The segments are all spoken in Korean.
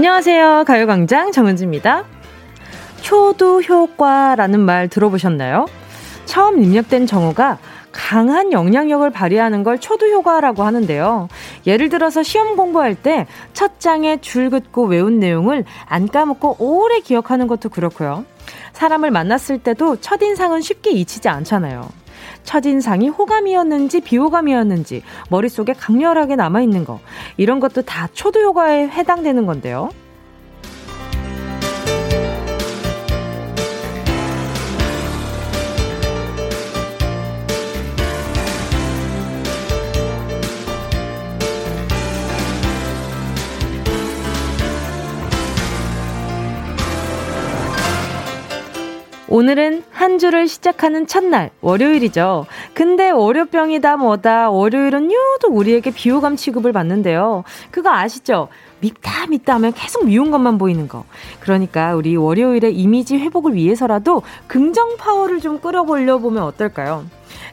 안녕하세요. 가요광장 정은지입니다. 효도 효과라는 말 들어보셨나요? 처음 입력된 정어가 강한 영향력을 발휘하는 걸 초도 효과라고 하는데요. 예를 들어서 시험 공부할 때 첫 장에 줄 긋고 외운 내용을 안 까먹고 오래 기억하는 것도 그렇고요. 사람을 만났을 때도 첫인상은 쉽게 잊히지 않잖아요. 첫인상이 호감이었는지 비호감이었는지 머릿속에 강렬하게 남아있는 거. 이런 것도 다 초도 효과에 해당되는 건데요. 오늘은 한 주를 시작하는 첫날, 월요일이죠. 근데 월요병이다 뭐다, 월요일은 유독 우리에게 비호감 취급을 받는데요. 그거 아시죠? 밉다 밉다 하면 계속 미운 것만 보이는 거. 그러니까 우리 월요일의 이미지 회복을 위해서라도 긍정 파워를 좀 끌어올려 보면 어떨까요?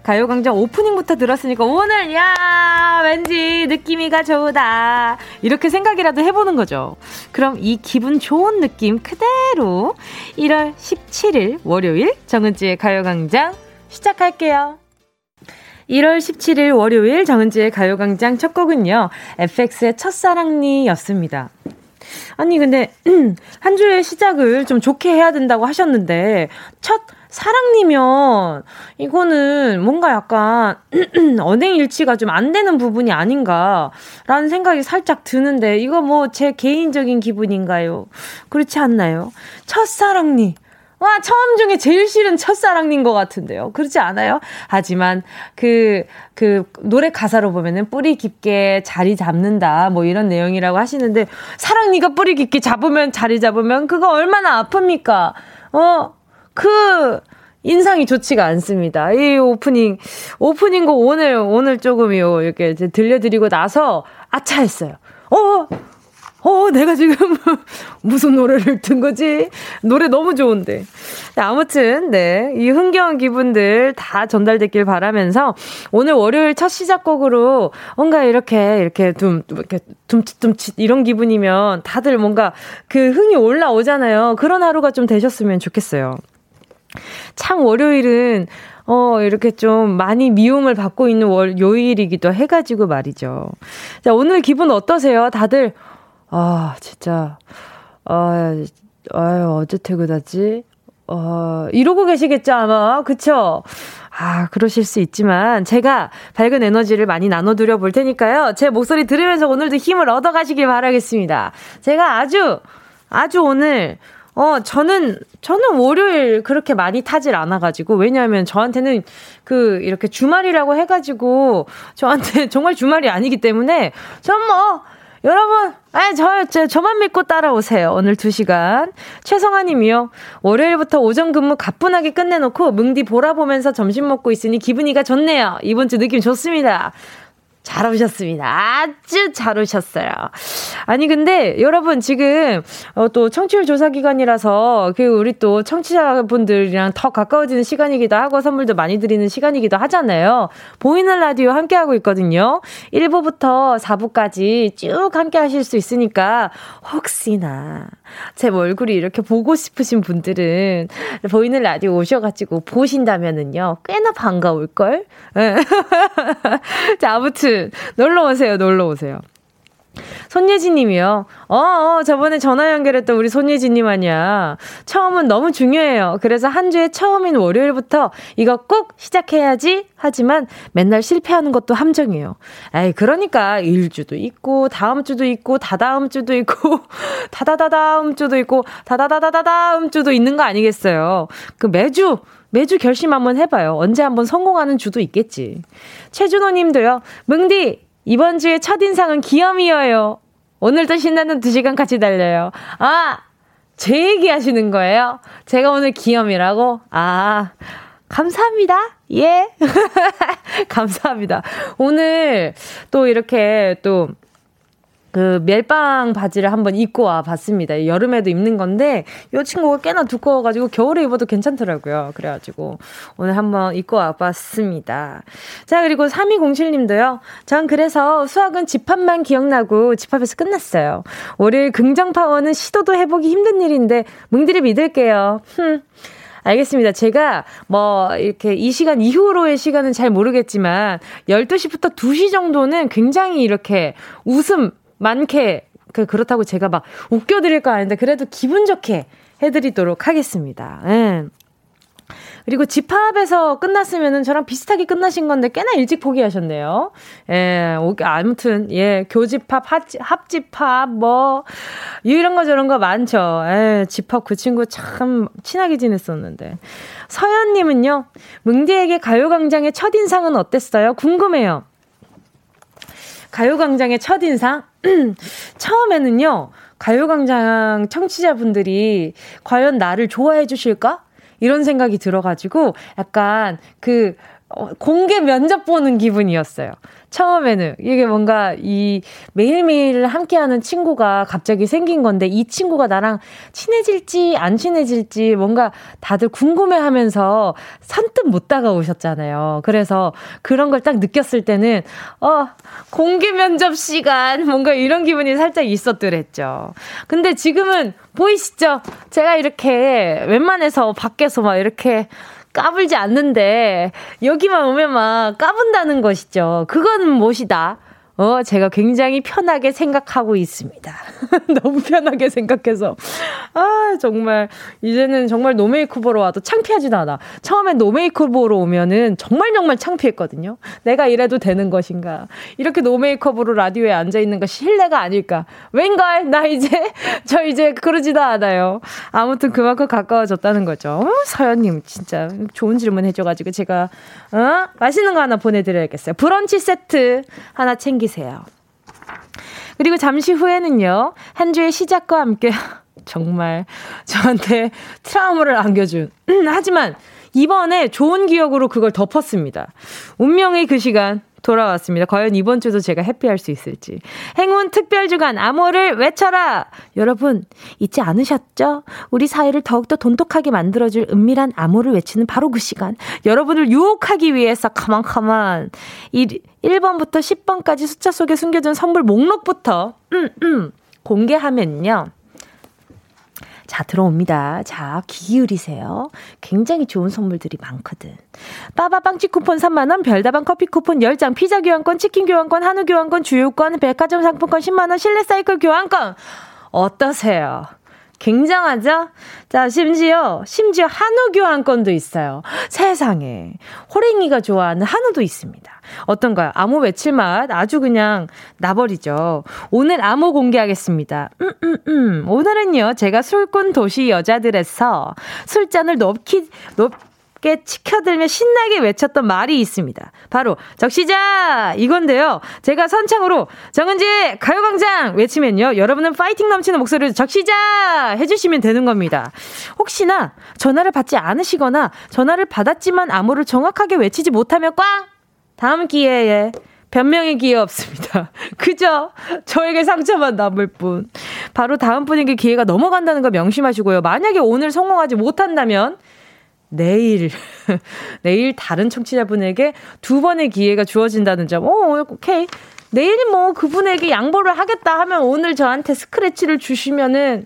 가요광장 오프닝부터 들었으니까 오늘 야 왠지 느낌이가 좋다 이렇게 생각이라도 해보는 거죠. 그럼 이 기분 좋은 느낌 그대로 1월 17일 월요일 정은지의 가요광장 시작할게요. 1월 17일 월요일 정은지의 가요광장 첫 곡은요. FX의 첫사랑니 였습니다. 아니 근데 한 주의 시작을 좀 좋게 해야 된다고 하셨는데 첫 사랑니면 이거는 뭔가 약간 언행일치가 좀 안 되는 부분이 아닌가라는 생각이 살짝 드는데 이거 뭐 제 개인적인 기분인가요? 그렇지 않나요? 첫사랑니. 와, 처음 중에 제일 싫은 첫사랑인 것 같은데요. 그렇지 않아요? 하지만 그, 그 노래 가사로 보면은 뿌리 깊게 자리 잡는다. 뭐 이런 내용이라고 하시는데 사랑니가 뿌리 깊게 잡으면 자리 잡으면 그거 얼마나 아픕니까? 어, 그, 인상이 좋지가 않습니다. 이 오프닝, 오프닝곡 오늘, 오늘 조금요, 이렇게 들려드리고 나서, 아차 했어요. 어, 어, 내가 지금 무슨 노래를 든 거지? 노래 너무 좋은데. 아무튼, 네. 이 흥겨운 기분들 다 전달됐길 바라면서 오늘 월요일 첫 시작곡으로 뭔가 이렇게, 이렇게 둠, 이렇게 둠칫둠칫 이런 기분이면 다들 뭔가 그 흥이 올라오잖아요. 그런 하루가 좀 되셨으면 좋겠어요. 참 월요일은 어, 이렇게 좀 많이 미움을 받고 있는 월, 요일이기도 해가지고 말이죠. 자, 오늘 기분 어떠세요? 다들, 아, 진짜, 아, 아유, 어제 퇴근하지? 어, 이러고 계시겠죠, 아마. 그쵸? 아, 그러실 수 있지만, 제가 밝은 에너지를 많이 나눠드려 볼 테니까요. 제 목소리 들으면서 오늘도 힘을 얻어가시길 바라겠습니다. 제가 아주, 아주 오늘, 어, 저는, 저는 월요일 그렇게 많이 타질 않아가지고, 왜냐하면 저한테는 그, 이렇게 주말이라고 해가지고, 저한테 정말 주말이 아니기 때문에, 전 뭐, 여러분, 아, 저, 저, 저만 믿고 따라오세요. 오늘 2시간. 최성아 님이요. 월요일부터 오전 근무 가뿐하게 끝내놓고 뭉디 보라 보면서 점심 먹고 있으니 기분이가 좋네요. 이번 주 느낌 좋습니다. 잘 오셨습니다. 아주 잘 오셨어요. 아니, 근데 여러분 지금 어, 또 청취율 조사 기간이라서 그 우리 또 청취자분들이랑 더 가까워지는 시간이기도 하고 선물도 많이 드리는 시간이기도 하잖아요. 보이는 라디오 함께 하고 있거든요. 1부부터 4부까지 쭉 함께 하실 수 있으니까 혹시나 제 얼굴이 이렇게 보고 싶으신 분들은 보이는 라디오 오셔가지고 보신다면은요, 꽤나 반가울걸? 예. 자, 아무튼, 놀러 오세요, 놀러 오세요. 손예진 님이요. 어, 어, 저번에 전화 연결했던 우리 손예진 님 아니야. 처음은 너무 중요해요. 그래서 한 주의 처음인 월요일부터 이거 꼭 시작해야지 하지만 맨날 실패하는 것도 함정이에요. 에이, 그러니까 일주도 있고 다음 주도 있고 다다음 주도 있고 다다다다음 주도 있고 다다다다다다음 주도 있는 거 아니겠어요. 그 매주 매주 결심 한번 해봐요. 언제 한번 성공하는 주도 있겠지. 최준호 님도요. 뭉디 이번 주의 첫인상은 기염이어요. 오늘도 신나는 2시간 같이 달려요. 아! 제 얘기 하시는 거예요? 제가 오늘 기염이라고? 아, 감사합니다. 예. 감사합니다. 오늘 또 이렇게 또, 그 멜빵 바지를 한번 입고 와 봤습니다. 여름에도 입는 건데 이 친구가 꽤나 두꺼워가지고 겨울에 입어도 괜찮더라고요. 그래가지고 오늘 한번 입고 와 봤습니다. 자 그리고 3207님도요. 전 그래서 수학은 집합만 기억나고 집합에서 끝났어요. 월요일 긍정 파워는 시도도 해보기 힘든 일인데 뭉디를 믿을게요. 흠. 알겠습니다. 제가 뭐 이렇게 이 시간 이후로의 시간은 잘 모르겠지만 12시부터 2시 정도는 굉장히 이렇게 웃음 많게 그 그렇다고 제가 막 웃겨드릴 거 아닌데 그래도 기분 좋게 해드리도록 하겠습니다. 예. 그리고 집합에서 끝났으면은 저랑 비슷하게 끝나신 건데 꽤나 일찍 포기하셨네요. 예, 아무튼, 예, 교집합, 합집합, 뭐, 이런 거 저런 거 많죠. 예, 집합 그 친구 참 친하게 지냈었는데. 서연님은요, 뭉디에게 가요 광장의 첫 인상은 어땠어요? 궁금해요. 가요광장의 첫인상? 처음에는요, 가요광장 청취자분들이 과연 나를 좋아해 주실까? 이런 생각이 들어가지고 약간 그 어, 공개 면접 보는 기분이었어요. 처음에는 이게 뭔가 이 매일매일 함께하는 친구가 갑자기 생긴 건데 이 친구가 나랑 친해질지 안 친해질지 뭔가 다들 궁금해하면서 선뜻 못 다가오셨잖아요. 그래서 그런 걸 딱 느꼈을 때는 어 공개 면접 시간 뭔가 이런 기분이 살짝 있었더랬죠. 근데 지금은 보이시죠? 제가 이렇게 웬만해서 밖에서 막 이렇게 까불지 않는데 여기만 오면 막 까분다는 것이죠. 그건 무엇이다? 어, 제가 굉장히 편하게 생각하고 있습니다. 너무 편하게 생각해서. 아, 정말, 이제는 정말 노메이크업으로 와도 창피하지도 않아. 처음에 노메이크업으로 오면은 정말 정말 창피했거든요. 내가 이래도 되는 것인가. 이렇게 노메이크업으로 라디오에 앉아있는 것이 실례가 아닐까. 웬걸? 나 이제, 저 이제 그러지도 않아요. 아무튼 그만큼 가까워졌다는 거죠. 어, 서연님, 진짜 좋은 질문 해줘가지고 제가, 어? 맛있는 거 하나 보내드려야겠어요. 브런치 세트 하나 챙기 챙기세요. 그리고 잠시 후에는요, 한 주의 시작과 함께 정말 저한테 트라우마를 안겨준. 하지만 이번에 좋은 기억으로 그걸 덮었습니다. 운명의 그 시간 돌아왔습니다. 과연 이번 주도 제가 해피할 수 있을지. 행운 특별 주간 암호를 외쳐라! 여러분, 잊지 않으셨죠? 우리 사회를 더욱더 돈독하게 만들어줄 은밀한 암호를 외치는 바로 그 시간. 여러분을 유혹하기 위해서 가만 가만. 1번부터 10번까지 숫자 속에 숨겨진 선물 목록부터 음, 음, 공개하면요. 자, 들어옵니다. 자, 귀 기울이세요. 굉장히 좋은 선물들이 많거든. 빠바 빵집 쿠폰 3만원, 별다방 커피 쿠폰 10장, 피자 교환권, 치킨 교환권, 한우 교환권, 주유권, 백화점 상품권 10만원, 실내 사이클 교환권. 어떠세요? 굉장하죠? 자, 심지어, 심지어 한우 교환권도 있어요. 세상에. 호랭이가 좋아하는 한우도 있습니다. 어떤가요? 암호 외칠 맛 아주 그냥 나버리죠. 오늘 암호 공개하겠습니다. 음, 음, 음. 오늘은요, 제가 술꾼 도시 여자들에서 술잔을 높이, 높, 게 치켜들며 신나게 외쳤던 말이 있습니다. 바로 적시자 이건데요. 제가 선창으로 정은지 가요광장 외치면요. 여러분은 파이팅 넘치는 목소리로 적시자 해주시면 되는 겁니다. 혹시나 전화를 받지 않으시거나 전화를 받았지만 암호를 정확하게 외치지 못하면 꽝! 다음 기회에 변명의 기회 없습니다. 그죠? 저에게 상처만 남을 뿐. 바로 다음 분에게 기회가 넘어간다는 거 명심하시고요. 만약에 오늘 성공하지 못한다면 내일, 내일 다른 청취자분에게 두 번의 기회가 주어진다는 점. 오, 오케이. 내일 뭐 그분에게 양보를 하겠다 하면 오늘 저한테 스크래치를 주시면은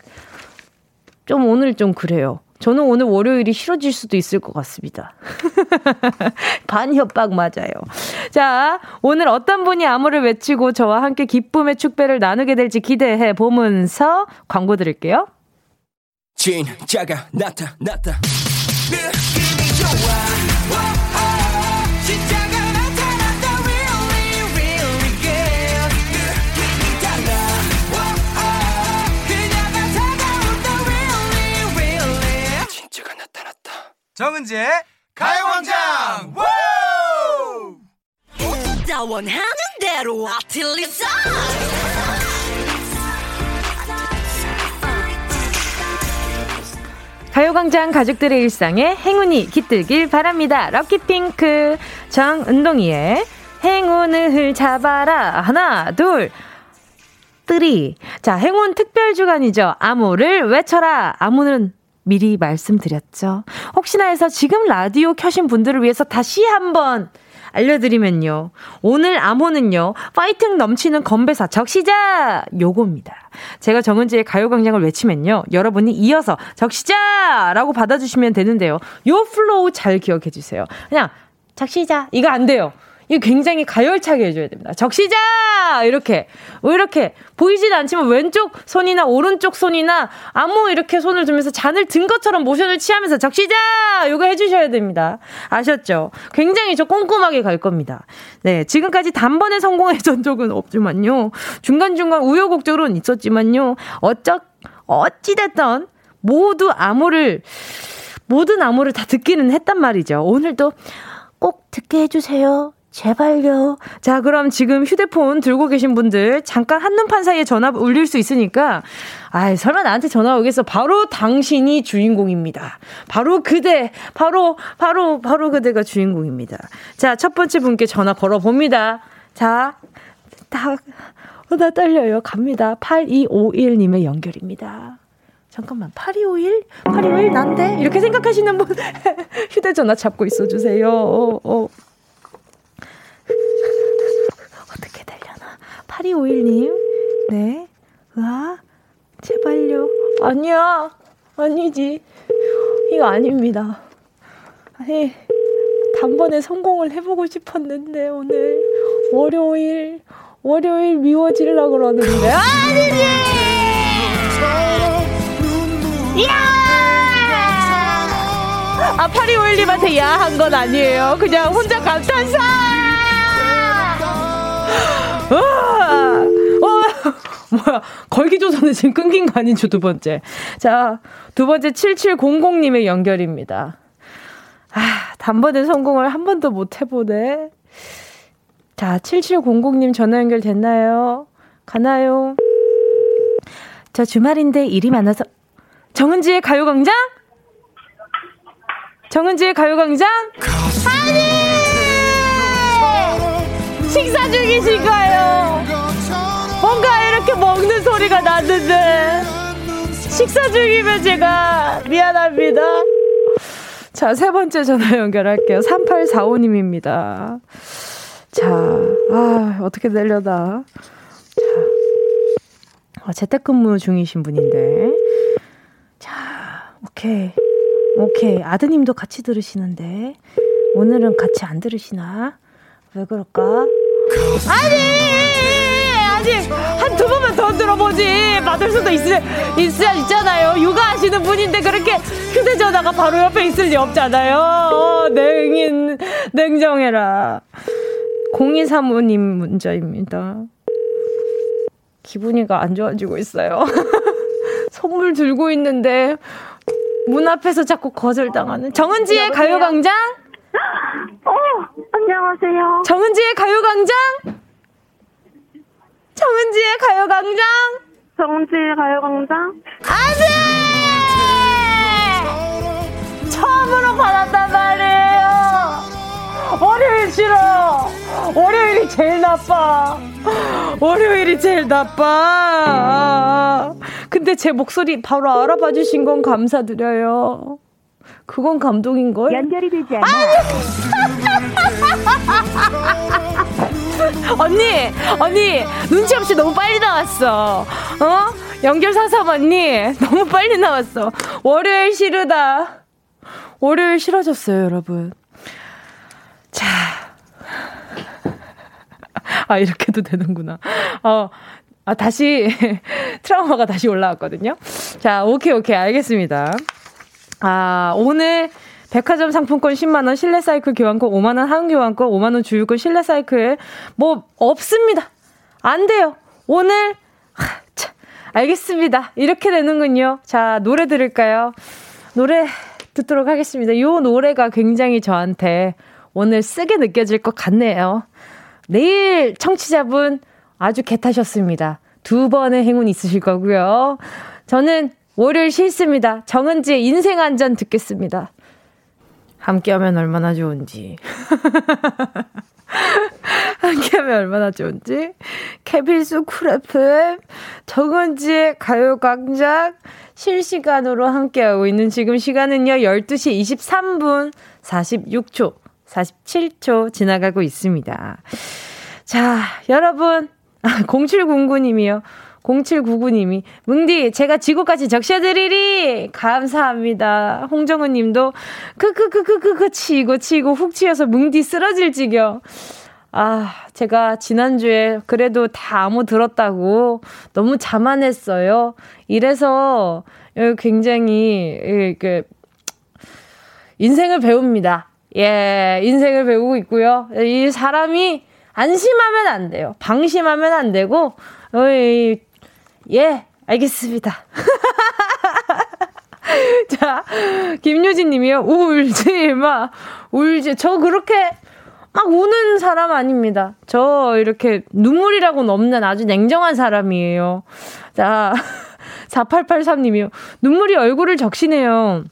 좀 오늘 좀 그래요. 저는 오늘 월요일이 싫어질 수도 있을 것 같습니다. 반협박 맞아요. 자, 오늘 어떤 분이 암호를 외치고 저와 함께 기쁨의 축배를 나누게 될지 기대해 보면서 광고 드릴게요. 진짜가. 진짜가 나타 났다. Really, really good. 느낌이 달라. 그녀가 다가온다. Really, really. 진짜가 나타났다. 정은지의 가요광장. 원하는 대로 아틀리사 가요광장 가족들의 일상에 행운이 깃들길 바랍니다. 럭키핑크 정은동이의 행운을 잡아라. 하나, 둘. 뜨리. 자, 행운 특별 주간이죠. 암호를 외쳐라. 암호는 미리 말씀드렸죠. 혹시나 해서 지금 라디오 켜신 분들을 위해서 다시 한번 알려드리면요. 오늘 암호는요, 파이팅 넘치는 건배사 적시자! 요겁니다. 제가 정은지의 가요광장을 외치면요, 여러분이 이어서 적시자! 라고 받아주시면 되는데요. 요 flow 잘 기억해주세요. 그냥, 적시자! 이거 안 돼요. 이 굉장히 가열차게 해줘야 됩니다. 적시자! 이렇게. 뭐 이렇게. 보이진 않지만 왼쪽 손이나 오른쪽 손이나 아무 이렇게 손을 들면서 잔을 든 것처럼 모션을 취하면서 적시자! 이거 해주셔야 됩니다. 아셨죠? 굉장히 저 꼼꼼하게 갈 겁니다. 네. 지금까지 단번에 성공한 적은 없지만요. 중간중간 우여곡절은 있었지만요. 어쩌, 어찌됐던 모두 암호를, 모든 암호를 다 듣기는 했단 말이죠. 오늘도 꼭 듣게 해주세요. 제발요. 자, 그럼 지금 휴대폰 들고 계신 분들 잠깐 한눈판 사이에 전화 울릴 수 있으니까 아이, 설마 나한테 전화 오겠어. 바로 당신이 주인공입니다. 바로 그대. 바로 바로 바로 그대가 주인공입니다. 자, 첫 번째 분께 전화 걸어 봅니다. 자, 다 어, 나 떨려요. 갑니다. 8251 님의 연결입니다. 잠깐만, 8251? 8251 난데? 이렇게 생각하시는 분 휴대전화 잡고 있어 주세요. 어, 어. 8251님, 네. 으아, 제발요. 아니야. 아니지. 이거 아닙니다. 아니, 단번에 성공을 해보고 싶었는데, 오늘. 월요일, 월요일 미워질라 그러는데. 아니지! 야! 아, 8251님한테 야 한 건 아니에요. 그냥 혼자 감탄사! 와! 어, 뭐야, 걸기조선은 지금 끊긴 거 아니죠, 두 번째. 자, 두 번째 7700님의 연결입니다. 아, 단번에 성공을 한 번도 못 해보네. 자, 7700님 전화 연결 됐나요? 가나요? 저 주말인데 일이 많아서. 정은지의 가요광장? 정은지의 가요광장? 식사 중이신가요? 뭔가 이렇게 먹는 소리가 났는데 식사 중이면 제가 미안합니다. 자, 세 번째 전화 연결할게요. 3845님입니다. 자, 아, 어떻게 되려다. 자, 아, 재택근무 중이신 분인데. 자, 오케이. 오케이. 아드님도 같이 들으시는데. 오늘은 같이 안 들으시나? 왜 그럴까? 아니! 아니! 한두 번만 더 들어보지! 받을 수도 있, 있어야 있잖아요. 육아하시는 분인데 그렇게 휴대전화가 바로 옆에 있을 리 없잖아요. 어, 냉인, 냉정해라. 0235님 문자입니다. 기분이가 안 좋아지고 있어요. 선물 들고 있는데 문 앞에서 자꾸 거절당하는 정은지의 가요광장? 어, 안녕하세요. 정은지의 가요광장? 정은지의 가요광장? 정은지의 가요광장? 아니! 처음으로 받았단 말이에요. 월요일 싫어. 월요일이 제일 나빠. 월요일이 제일 나빠. 근데 제 목소리 바로 알아봐 주신 건 감사드려요. 그건 감동인 걸? 연결이 되지 않아. 언니, 언니, 눈치 없이 너무 빨리 나왔어. 어? 연결 사삼 언니, 너무 빨리 나왔어. 월요일 싫으다. 월요일 싫어졌어요, 여러분. 자. 아, 이렇게도 되는구나. 어, 아, 다시, 트라우마가 다시 올라왔거든요. 자, 오케이, 오케이, 알겠습니다. 아, 오늘 백화점 상품권 10만원, 실내 사이클 교환권 5만원, 하은 교환권 5만원 주유권, 실내 사이클, 뭐, 없습니다. 안 돼요. 오늘, 하, 차, 알겠습니다. 이렇게 되는군요. 자, 노래 들을까요? 노래 듣도록 하겠습니다. 요 노래가 굉장히 저한테 오늘 쓰게 느껴질 것 같네요. 내일 청취자분 아주 개타셨습니다. 두 번의 행운 있으실 거고요. 저는 월요일 싫습니다. 정은지의 인생 안전 듣겠습니다. 함께 하면 얼마나 좋은지. 함께하면 얼마나 좋은지. 케빈스 쿨 FM, 정은지의 가요광장 실시간으로 함께하고 있는 지금 시간은요, 12시 23분 46초, 47초 지나가고 있습니다. 자, 여러분. 0709님이요. 0799님이, 뭉디, 제가 지구까지 적셔드리리! 감사합니다. 홍정은 님도, 크크크크크크 치고 치고 훅 치여서 뭉디 쓰러질 지경. 아, 제가 지난주에 그래도 다 아무 들었다고 너무 자만했어요. 이래서 굉장히, 그, 인생을 배웁니다. 예, 인생을 배우고 있고요. 이 사람이 안심하면 안 돼요. 방심하면 안 되고, 어이, 예, 알겠습니다. 자, 김유진 님이요. 울지 마. 울지. 저 그렇게 막 우는 사람 아닙니다. 저 이렇게 눈물이라고는 없는 아주 냉정한 사람이에요. 자, 4883님이요. 눈물이 얼굴을 적시네요.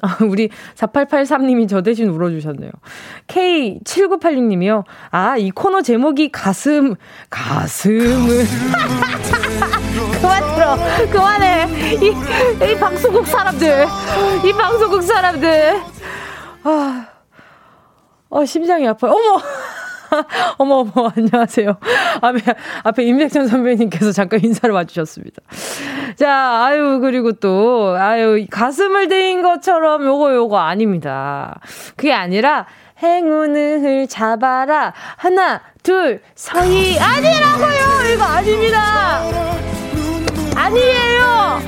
아, 우리 4883님이 저 대신 울어주셨네요. K7986님이요. 아, 이 코너 제목이 가슴, 가슴을. 그만 들어. 그만해. 이, 이 방송국 사람들. 이 방송국 사람들. 아, 어, 심장이 아파요. 어머! 어머, 어머, 안녕하세요. 앞에, 앞에 임백천 선배님께서 잠깐 인사를 와주셨습니다. 자, 아유, 그리고 또, 아유, 가슴을 대인 것처럼 요거, 요거 아닙니다. 그게 아니라, 행운을 잡아라. 하나, 둘, 서희. 아니라고요! 이거 아닙니다! 아니에요!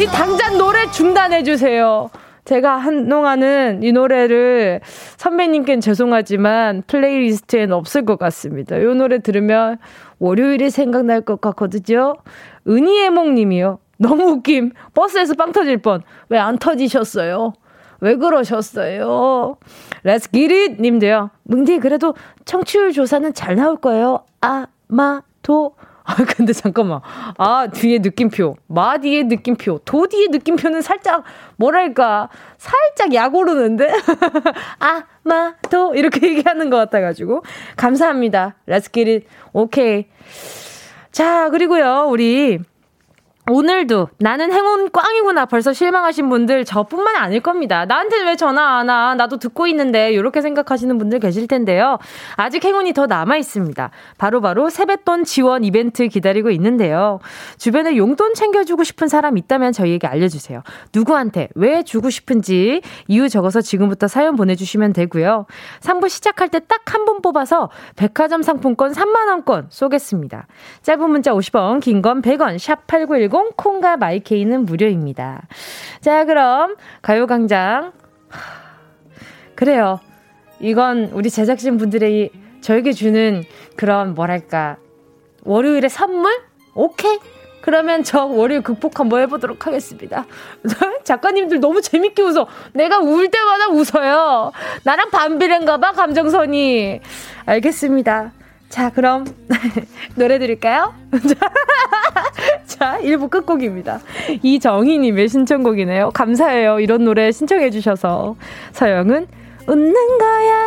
이 당장 노래 중단해주세요. 제가 한동안은 이 노래를 선배님께는 죄송하지만 플레이리스트에는 없을 것 같습니다. 이 노래 들으면 월요일이 생각날 것 같거든요. 은희애몽 님이요. 너무 웃김. 버스에서 빵 터질 뻔. 왜 안 터지셨어요? 왜 그러셨어요? Let's get it! 님도요. 뭉디, 그래도 청취율 조사는 잘 나올 거예요. 아마도 아, 근데 잠깐만. 아, 뒤에 느낌표. 마 뒤에 느낌표. 도 뒤에 느낌표는 살짝, 뭐랄까, 살짝 약 오르는데? 아, 마, 도. 이렇게 얘기하는 것 같아가지고. 감사합니다. Let's get it. 오케이. 자, 그리고요, 우리. 오늘도 나는 행운 꽝이구나 벌써 실망하신 분들 저뿐만 아닐 겁니다. 나한테 왜 전화 안 와? 나도 듣고 있는데 이렇게 생각하시는 분들 계실 텐데요. 아직 행운이 더 남아 있습니다. 바로바로 바로 세뱃돈 지원 이벤트 기다리고 있는데요. 주변에 용돈 챙겨주고 싶은 사람 있다면 저희에게 알려주세요. 누구한테 왜 주고 싶은지 이유 적어서 지금부터 사연 보내주시면 되고요. 3부 시작할 때 딱 한 분 뽑아서 백화점 상품권 3만 원권 쏘겠습니다. 짧은 문자 50원, 긴 건 100원, 샵 8910 콩, 콩과 마이케이는 무료입니다. 자, 그럼 가요광장. 그래요. 이건 우리 제작진 분들이 저에게 주는 그런 뭐랄까 월요일의 선물? 오케이. 그러면 저 월요일 극복 한번 해보도록 하겠습니다. 작가님들 너무 재밌게 웃어. 내가 울 때마다 웃어요. 나랑 반비례인가 봐, 감정선이. 알겠습니다. 자, 그럼 노래 드릴까요? 자, 1부 끝곡입니다. 이정희님의 신청곡이네요. 감사해요. 이런 노래 신청해주셔서. 서영은 웃는 거야.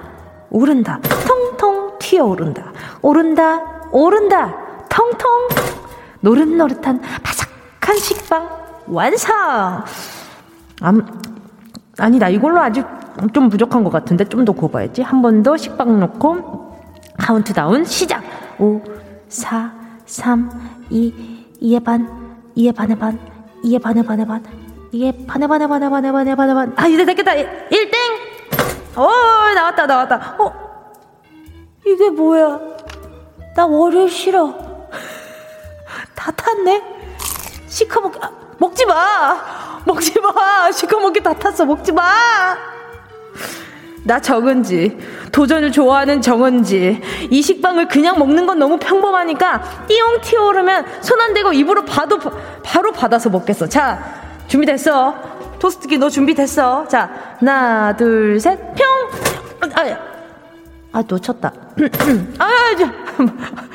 오른다. 통통 튀어오른다. 오른다, 오른다. 통통. 노릇노릇한 바삭한 식빵 완성! 암, 아니, 나 이걸로 아직 좀 부족한 것 같은데 좀더 구워봐야지. 한 번 더 식빵 넣고 카운트다운 시작! 5, 4, 3, 2, 2의 반, 2의 반의 반, 2의 반의 반의 반, 2의 반의 반의 반의 반의 반의 반의 반. 아, 이제 됐겠다. 1땡! 오, 나왔다, 나왔다. 어? 이게 뭐야? 나 월요일 싫어. 다 탔네? 시커멓게, 아, 먹지 마! 먹지 마! 시커멓게 다 탔어. 먹지 마! 나 정은지. 도전을 좋아하는 정은지. 이 식빵을 그냥 먹는 건 너무 평범하니까 띠용 튀어오르면 손 안 대고 입으로 봐도 바로 받아서 먹겠어. 자, 준비됐어. 토스트기 너 준비됐어. 자, 하나, 둘, 셋, 평! 아, 아 놓쳤다. 아, 저,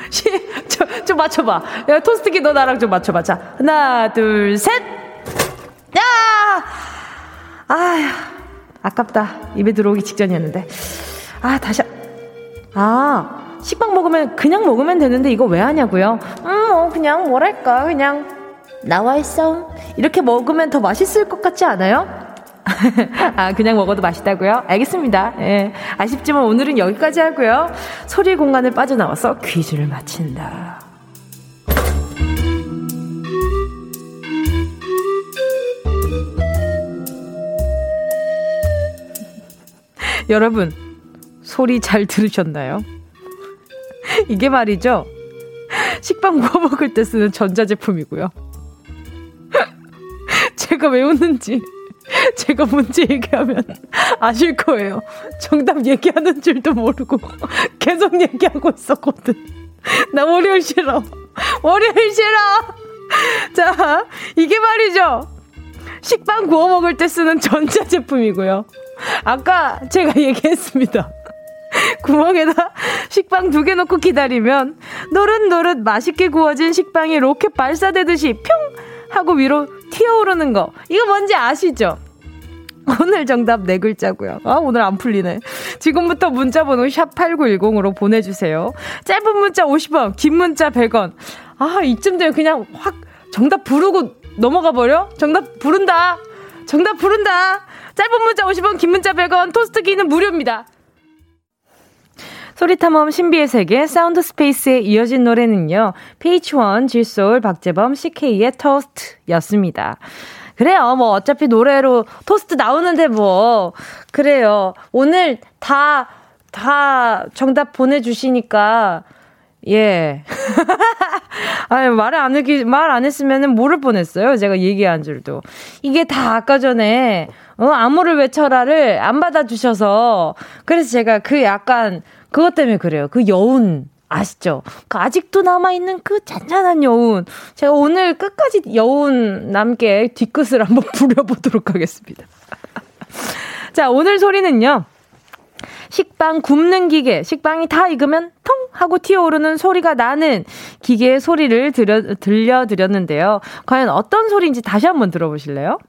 시, 저, 좀 맞춰봐. 야, 토스트기 너 나랑 좀 맞춰봐. 자, 하나, 둘, 셋! 야! 아휴. 아깝다. 입에 들어오기 직전이었는데. 아, 다시. 아, 식빵 먹으면 그냥 먹으면 되는데 이거 왜 하냐고요? 음, 어, 그냥 뭐랄까, 그냥 나와 있어. 이렇게 먹으면 더 맛있을 것 같지 않아요? 아, 그냥 먹어도 맛있다고요? 알겠습니다. 예. 아쉽지만 오늘은 여기까지 하고요. 소리 공간을 빠져나와서 퀴즈를 마친다. 여러분, 소리 잘 들으셨나요? 이게 말이죠. 식빵 구워 먹을 때 쓰는 전자제품이고요. 제가 왜 웃는지 제가 문제 얘기하면 아실 거예요. 정답 얘기하는 줄도 모르고 계속 얘기하고 있었거든. 나 월요일 싫어. 월요일 싫어. 자, 이게 말이죠. 식빵 구워 먹을 때 쓰는 전자제품이고요. 아까 제가 얘기했습니다. 구멍에다 식빵 두 개 넣고 기다리면 노릇노릇 맛있게 구워진 식빵이 로켓 발사되듯이 평 하고 위로 튀어오르는 거. 이거 뭔지 아시죠? 오늘 정답 네 글자고요. 아, 오늘 안 풀리네. 지금부터 문자 번호 샵8910으로 보내 주세요. 짧은 문자 50원, 긴 문자 100원. 아, 이쯤 되면 그냥 확 정답 부르고 넘어가 버려? 정답 부른다. 정답 부른다. 짧은 문자 50원, 긴 문자 100원, 토스트기는 무료입니다. 소리탐험 신비의 세계 Sound Space에 이어진 노래는요. pH-1, 지소울, 박재범, CK의 토스트였습니다. 그래요. 뭐 어차피 노래로 토스트 나오는데 뭐 그래요. 오늘 다다 정답 보내 주시니까 예. 아니, 말을 안 하기, 말 안 했으면은 모를 뻔했어요. 제가 얘기한 줄도. 이게 다 아까 전에, 어, 암호를 외쳐라를 안 받아주셔서. 그래서 제가 그 약간, 그것 때문에 그래요. 그 여운. 아시죠? 그 아직도 남아있는 그 잔잔한 여운. 제가 오늘 끝까지 여운 남게 뒤끝을 한번 부려보도록 하겠습니다. 자, 오늘 소리는요. 식빵 굽는 기계, 식빵이 다 익으면 통 하고 튀어오르는 소리가 나는 기계의 소리를 들려, 들려드렸는데요. 과연 어떤 소리인지 다시 한번 들어보실래요?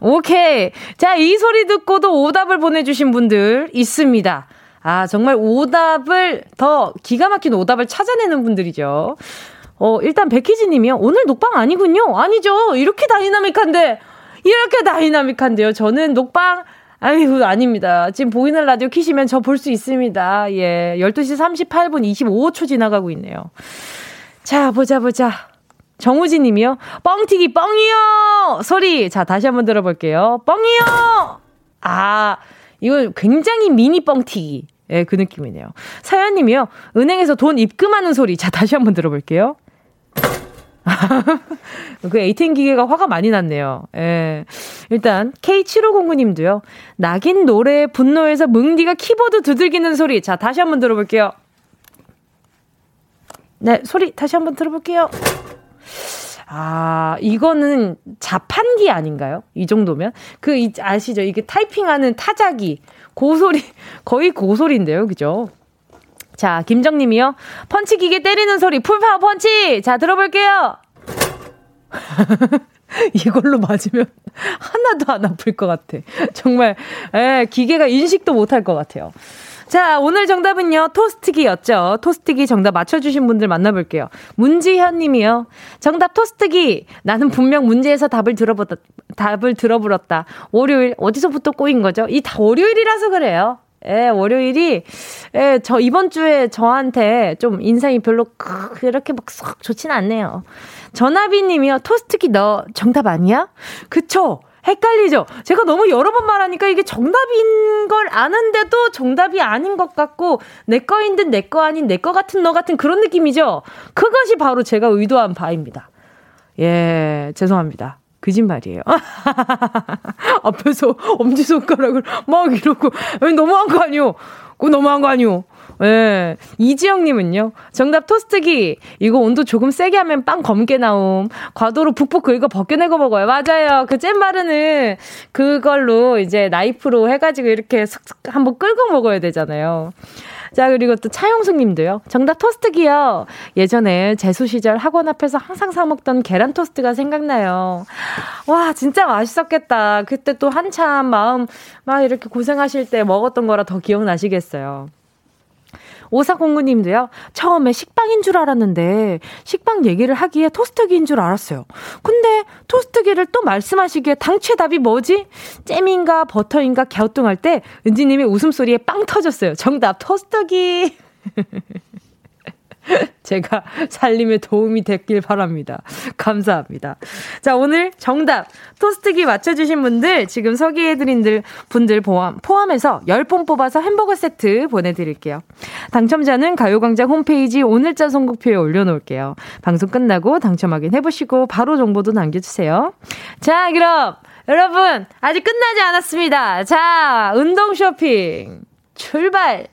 오케이. 자, 이 소리 듣고도 오답을 보내주신 분들 있습니다. 아, 정말 오답을 더 기가 막힌 오답을 찾아내는 분들이죠. 어, 일단 백희지 님이요. 오늘 녹방 아니군요. 아니죠. 이렇게 다이나믹한데. 이렇게 다이나믹한데요. 저는 녹방 아이고, 아닙니다. 지금 보이는 라디오 키시면 저 볼 수 있습니다. 예. 12시 38분 25초 지나가고 있네요. 자, 보자, 보자. 정우진 님이요. 뻥튀기 뻥이요! 소리. 자, 다시 한번 들어볼게요. 뻥이요! 아, 이거 굉장히 미니 뻥튀기. 예, 그 느낌이네요. 사연님이요. 은행에서 돈 입금하는 소리. 자, 다시 한번 들어볼게요. 그 에이텐 기계가 화가 많이 났네요. 예. 일단, K7509님도요. 낙인 노래에 분노해서 뭉디가 키보드 두들기는 소리. 자, 다시 한번 들어볼게요. 네, 소리 다시 한번 들어볼게요. 아, 이거는 자판기 아닌가요? 이 정도면? 그, 아시죠? 이게 타이핑하는 타자기. 그 소리, 거의 그 소리인데요. 그죠? 자, 김정님이요. 펀치 기계 때리는 소리, full power punch! 자, 들어볼게요. 이걸로 맞으면 하나도 안 아플 것 같아. 정말, 에, 기계가 인식도 못할 것 같아요. 자, 오늘 정답은요, 토스트기였죠. 토스트기 정답 맞춰주신 분들 만나볼게요. 문지현 님이요. 정답 토스트기. 나는 분명 문제에서 답을 들어보다, 답을 들어버렸다. 월요일, 어디서부터 꼬인 거죠? 이 다 월요일이라서 그래요. 예, 월요일이, 예, 저 이번 주에 저한테 좀 인상이 별로 그렇게 막 썩 좋진 않네요. 전화비 님이요. 토스트기 너 정답 아니야? 그쵸? 헷갈리죠? 제가 너무 여러 번 말하니까 이게 정답인 걸 아는데도 정답이 아닌 것 같고, 내 거인 듯 내 거 아닌 내 거 같은 너 같은 그런 느낌이죠? 그것이 바로 제가 의도한 바입니다. 예, 죄송합니다. 거짓말이에요. 앞에서 엄지손가락을 막 이러고, 너무한 거 아니오? 그거 너무한 거 아니오? 예. 이지영님은요. 정답 토스트기. 이거 온도 조금 세게 하면 빵 검게 나옴. 과도로 북북 긁어 벗겨내고 먹어요. 맞아요. 그 잼바르는 그걸로 이제 나이프로 해가지고 이렇게 슥슥 한번 끌고 먹어야 되잖아요. 자, 그리고 또 차영숙 님도요. 정답 토스트기요. 예전에 재수 시절 학원 앞에서 항상 사먹던 계란 토스트가 생각나요. 와, 진짜 맛있었겠다. 그때 또 한참 마음 막 이렇게 고생하실 때 먹었던 거라 더 기억나시겠어요. 오사공구님도요, 처음에 식빵인 줄 알았는데, 식빵 얘기를 하기에 토스트기인 줄 알았어요. 근데 토스트기를 또 말씀하시기에 당최 답이 뭐지? 잼인가 버터인가 갸우뚱할 때, 은지님의 웃음소리에 빵 터졌어요. 정답, 토스트기. 제가 살림에 도움이 됐길 바랍니다. 감사합니다. 자, 오늘 정답 토스트기 맞춰주신 분들 지금 소개해드린 분들 포함, 포함해서 10분 뽑아서 햄버거 세트 보내드릴게요. 당첨자는 가요광장 홈페이지 오늘자 선곡표에 올려놓을게요. 방송 끝나고 당첨 확인해보시고 바로 정보도 남겨주세요. 자, 그럼 여러분 아직 끝나지 않았습니다. 자, 운동 쇼핑 출발!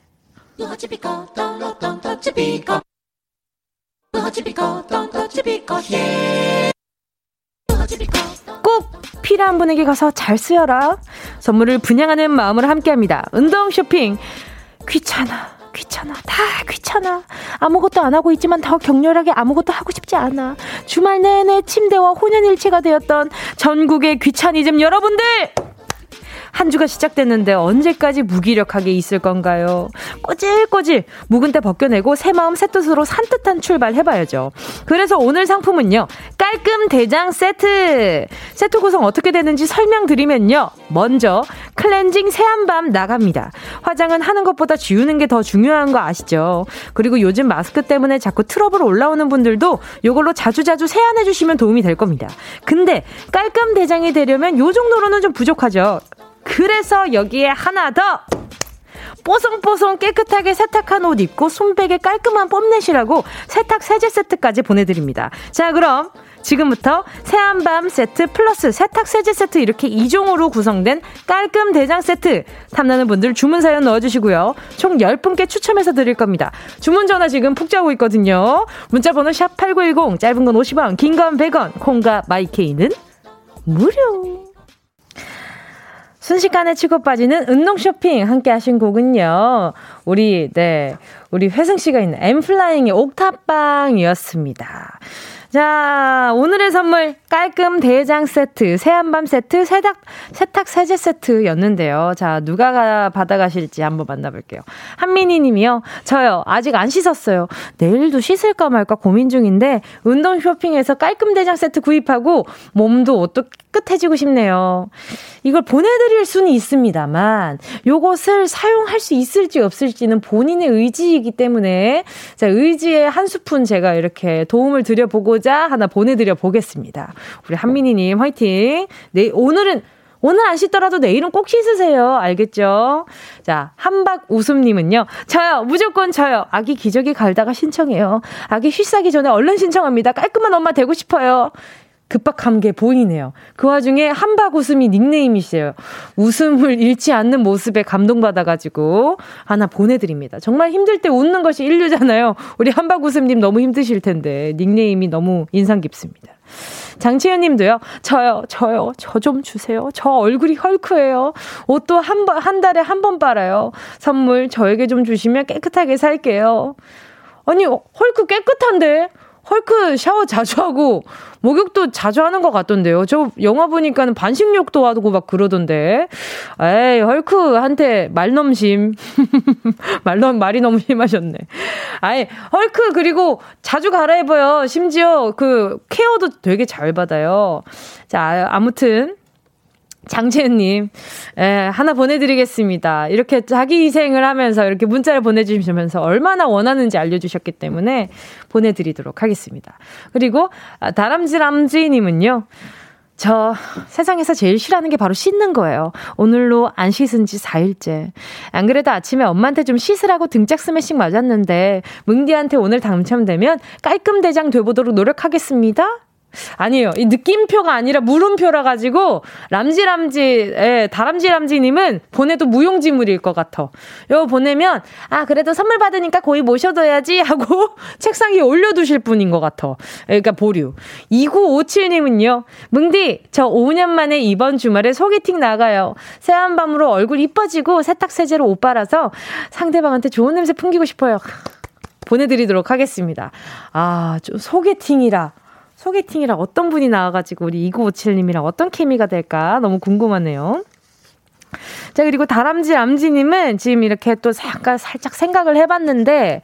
꼭 필요한 분에게 가서 잘 쓰여라. 선물을 분양하는 마음으로 함께합니다. 운동 쇼핑 귀찮아. 귀찮아. 다 귀찮아. 아무것도 안 하고 있지만 더 격렬하게 아무것도 하고 싶지 않아. 주말 내내 침대와 혼연일체가 되었던 전국의 귀차니즘 여러분들! 한 주가 시작됐는데 언제까지 무기력하게 있을 건가요? 꼬질꼬질 묵은 때 벗겨내고 새 마음 새 뜻으로 산뜻한 출발 해봐야죠. 그래서 오늘 상품은요. 깔끔 대장 세트. 세트 구성 어떻게 되는지 설명드리면요. 먼저 클렌징 새한밤 나갑니다. 화장은 하는 것보다 지우는 게 더 중요한 거 아시죠? 그리고 요즘 마스크 때문에 자꾸 트러블 올라오는 분들도 이걸로 자주자주 세안해 주시면 도움이 될 겁니다. 근데 깔끔 대장이 되려면 요 정도로는 좀 부족하죠. 그래서 여기에 하나 더! 뽀송뽀송 깨끗하게 세탁한 옷 입고 순백의 깔끔함 뽐내시라고 세탁 세제 세트까지 보내드립니다. 자, 그럼 지금부터 세안밤 세트 플러스 세탁 세제 세트 이렇게 2종으로 구성된 깔끔 대장 세트 탐나는 분들 주문 사연 넣어주시고요. 총 10분께 추첨해서 드릴 겁니다. 주문 전화 지금 푹 자고 있거든요. 문자 번호 샵8910 짧은 건 50원 긴 건 100원 콩과 마이케이는 무료 순식간에 치고 빠지는 운동 쇼핑 함께 하신 곡은요. 우리, 네. 우리 회승 씨가 있는 엠플라잉의 옥탑방이었습니다. 자, 오늘의 선물 깔끔 대장 세트, 새한밤 세트, 세탁 세탁 세제 세트였는데요. 자, 누가 받아가실지 한번 만나볼게요. 한민희 님이요. 저요. 아직 안 씻었어요. 내일도 씻을까 말까 고민 중인데 운동 쇼핑에서 깔끔 대장 세트 구입하고 몸도 옷도 깨끗해지고 싶네요. 이걸 보내드릴 수는 있습니다만 요것을 사용할 수 있을지 없을지는 본인의 의지이기 때문에 자, 의지의 한 스푼 제가 이렇게 도움을 드려보고자 하나 보내드려 보겠습니다. 우리 한민희님 화이팅. 네, 오늘은 오늘 안 씻더라도 내일은 꼭 씻으세요. 알겠죠? 자, 한박 웃음님은요. 저요, 무조건 저요. 아기 기저귀 갈다가 신청해요. 아기 쉬싸기 전에 얼른 신청합니다. 깔끔한 엄마 되고 싶어요. 급박한 게 보이네요. 그 와중에 한박 웃음이 닉네임이세요. 웃음을 잃지 않는 모습에 감동받아가지고 하나 보내드립니다. 정말 힘들 때 웃는 것이 인류잖아요. 우리 한박 웃음님 너무 힘드실 텐데 닉네임이 너무 인상 깊습니다. 장치현 님도요, 저요, 저요, 저 좀 주세요. 저 얼굴이 헐크예요. 옷도 한 번, 한 달에 한 번 빨아요. 선물 저에게 좀 주시면 깨끗하게 살게요. 아니, 헐크 깨끗한데? 헐크 샤워 자주 하고 목욕도 자주 하는 것 같던데요. 저 영화 보니까는 반식욕도 하고 막 그러던데. 에이, 헐크한테 말넘심. 말넘, 말이 너무 심하셨네. 아예, 헐크 그리고 자주 갈아입어요. 심지어 그 케어도 되게 잘 받아요. 자, 아무튼 장채은님, 예, 하나 보내드리겠습니다. 이렇게 자기 희생을 하면서 이렇게 문자를 보내주시면서 얼마나 원하는지 알려주셨기 때문에 보내드리도록 하겠습니다. 그리고, 아, 다람쥐람쥐님은요, 저 세상에서 제일 싫어하는 게 바로 씻는 거예요. 오늘로 안 씻은 지 4일째. 안 그래도 아침에 엄마한테 좀 씻으라고 등짝 스매싱 맞았는데, 뭉디한테 오늘 당첨되면 깔끔 대장 돼보도록 노력하겠습니다. 아니에요. 이 느낌표가 아니라 물음표라 가지고 람지람지 예, 다람쥐람지 님은 보내도 무용지물일 것 같아. 요 보내면 아 그래도 선물 받으니까 고이 모셔둬야지 하고 책상 위에 올려 두실 분인 것 같아. 그러니까 보류. 2957 님은요. 뭉디 저 5년 만에 이번 주말에 소개팅 나가요. 새한 밤으로 얼굴 이뻐지고 세탁 세제로 옷 빨아서 상대방한테 좋은 냄새 풍기고 싶어요. 보내드리도록 하겠습니다. 아, 좀 소개팅이라. 소개팅이라 어떤 분이 나와가지고 우리 2957님이랑 어떤 케미가 될까 너무 궁금하네요. 자, 그리고 다람쥐 암지님은 지금 이렇게 또 약간 살짝 생각을 해봤는데,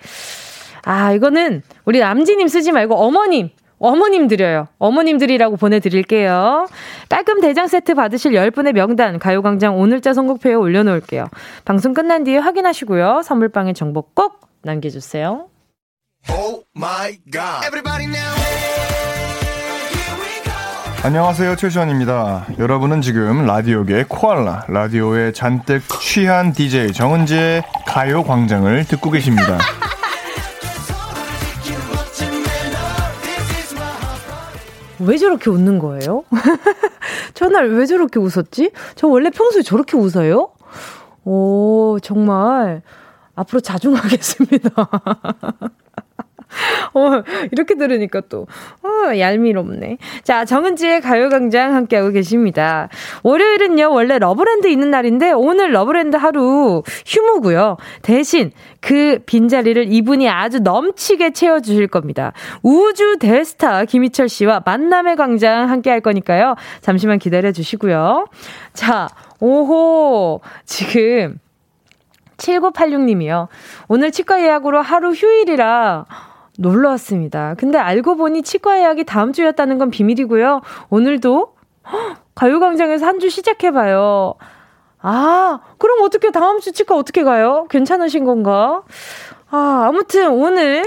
아, 이거는 우리 암지님 쓰지 말고 어머님, 어머님 드려요. 어머님들이라고 보내드릴게요. 깔끔 대장 세트 받으실 10분의 명단 가요광장 오늘자 선곡표에 올려놓을게요. 방송 끝난 뒤에 확인하시고요. 선물방에 정보 꼭 남겨주세요. Oh 안녕하세요 최시원입니다. 여러분은 지금 라디오계 코알라 라디오에 잔뜩 취한 DJ 정은지의 가요광장을 듣고 계십니다. 왜 저렇게 웃는 거예요? 저날 왜 저렇게 웃었지? 저 원래 평소에 저렇게 웃어요? 오, 정말. 앞으로 자중하겠습니다. 어, 이렇게 들으니까 또, 어, 얄밉네. 자, 정은지의 가요광장 함께하고 계십니다. 월요일은요, 원래 러브랜드 있는 날인데, 오늘 러브랜드 하루 휴무고요. 대신 그 빈자리를 이분이 아주 넘치게 채워주실 겁니다. 우주 대스타 김희철 씨와 만남의 광장 함께할 거니까요. 잠시만 기다려 주시고요. 자, 오호, 지금, 7986님이요. 오늘 치과 예약으로 하루 휴일이라 놀러 왔습니다. 근데 알고 보니 치과 예약이 다음 주였다는 건 비밀이고요. 오늘도 가요광장에서 한 주 시작해봐요. 아, 그럼 어떻게 다음 주 치과 어떻게 가요? 괜찮으신 건가? 아, 아무튼 오늘,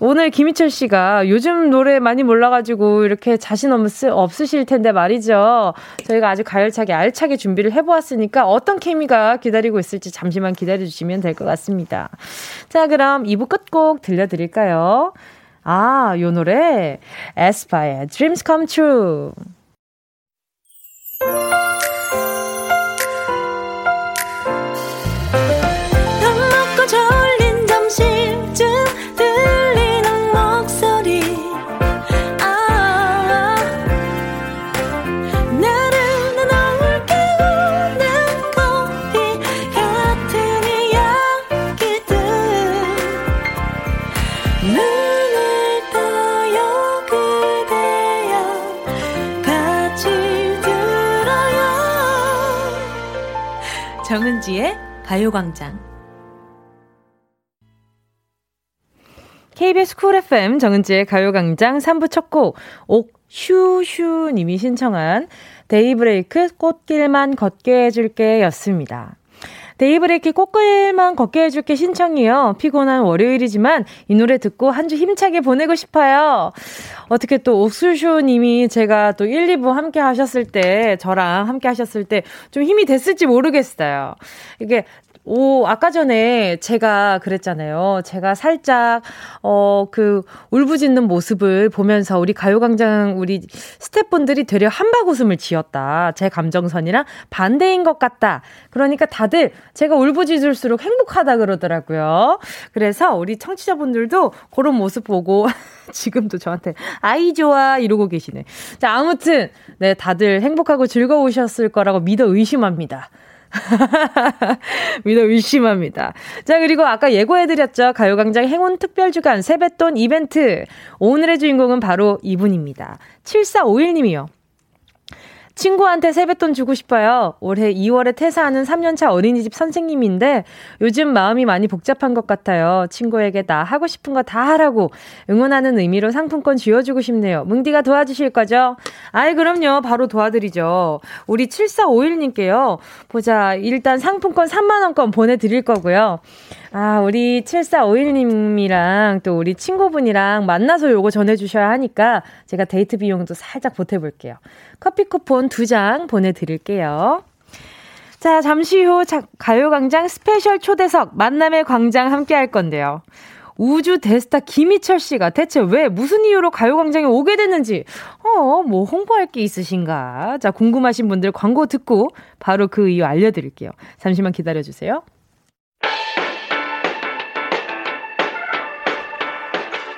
오늘 김희철 씨가 요즘 노래 많이 몰라가지고 이렇게 자신 없, 없으실 텐데 말이죠. 저희가 아주 가열차게 알차게 준비를 해보았으니까 어떤 케미가 기다리고 있을지 잠시만 기다려주시면 될 것 같습니다. 자, 그럼 2부 끝곡 들려드릴까요? 아, 요 노래, 에스파의 Dreams Come True. 가요광장. KBS 쿨 FM 정은지의 가요광장 3부 첫 곡, 옥슈슈님이 신청한 데이브레이크 꽃길만 걷게 해줄게 였습니다. 데이브레이크 꽃길만 걷게 해줄게 신청이요. 피곤한 월요일이지만 이 노래 듣고 한 주 힘차게 보내고 싶어요. 어떻게 또 옥슈슈 님이 제가 또 1, 2부 함께 하셨을 때, 저랑 함께 하셨을 때 좀 힘이 됐을지 모르겠어요. 이게 오, 아까 전에 제가 그랬잖아요. 제가 살짝, 어, 그, 울부짖는 모습을 보면서 우리 가요광장 우리 스태프분들이 되려 한박 웃음을 지었다. 제 감정선이랑 반대인 것 같다. 그러니까 다들 제가 울부짖을수록 행복하다 그러더라고요. 그래서 우리 청취자분들도 그런 모습 보고 지금도 저한테 아이 좋아 이러고 계시네. 자, 아무튼, 네, 다들 행복하고 즐거우셨을 거라고 믿어 의심합니다. 믿어 의심합니다. 자, 그리고 아까 예고해드렸죠. 가요광장 행운 특별주간 세뱃돈 이벤트. 오늘의 주인공은 바로 이분입니다. 7451님이요. 친구한테 세뱃돈 주고 싶어요. 올해 2월에 퇴사하는 3년차 어린이집 선생님인데 요즘 마음이 많이 복잡한 것 같아요. 친구에게 나 하고 싶은 거 다 하라고 응원하는 의미로 상품권 쥐어주고 싶네요. 뭉디가 도와주실 거죠? 아이, 그럼요. 바로 도와드리죠. 우리 7451님께요. 보자. 일단 상품권 3만원권 보내드릴 거고요. 아, 우리 7451님이랑 또 우리 친구분이랑 만나서 요거 전해주셔야 하니까 제가 데이트 비용도 살짝 보태볼게요. 커피 쿠폰 두 장 보내드릴게요. 자, 잠시 후 가요광장 special 초대석 만남의 광장 함께 할 건데요. 우주 대스타 김희철 씨가 대체 왜 무슨 이유로 가요광장에 오게 됐는지, 어, 뭐 홍보할 게 있으신가? 자, 궁금하신 분들 광고 듣고 바로 그 이유 알려드릴게요. 잠시만 기다려주세요.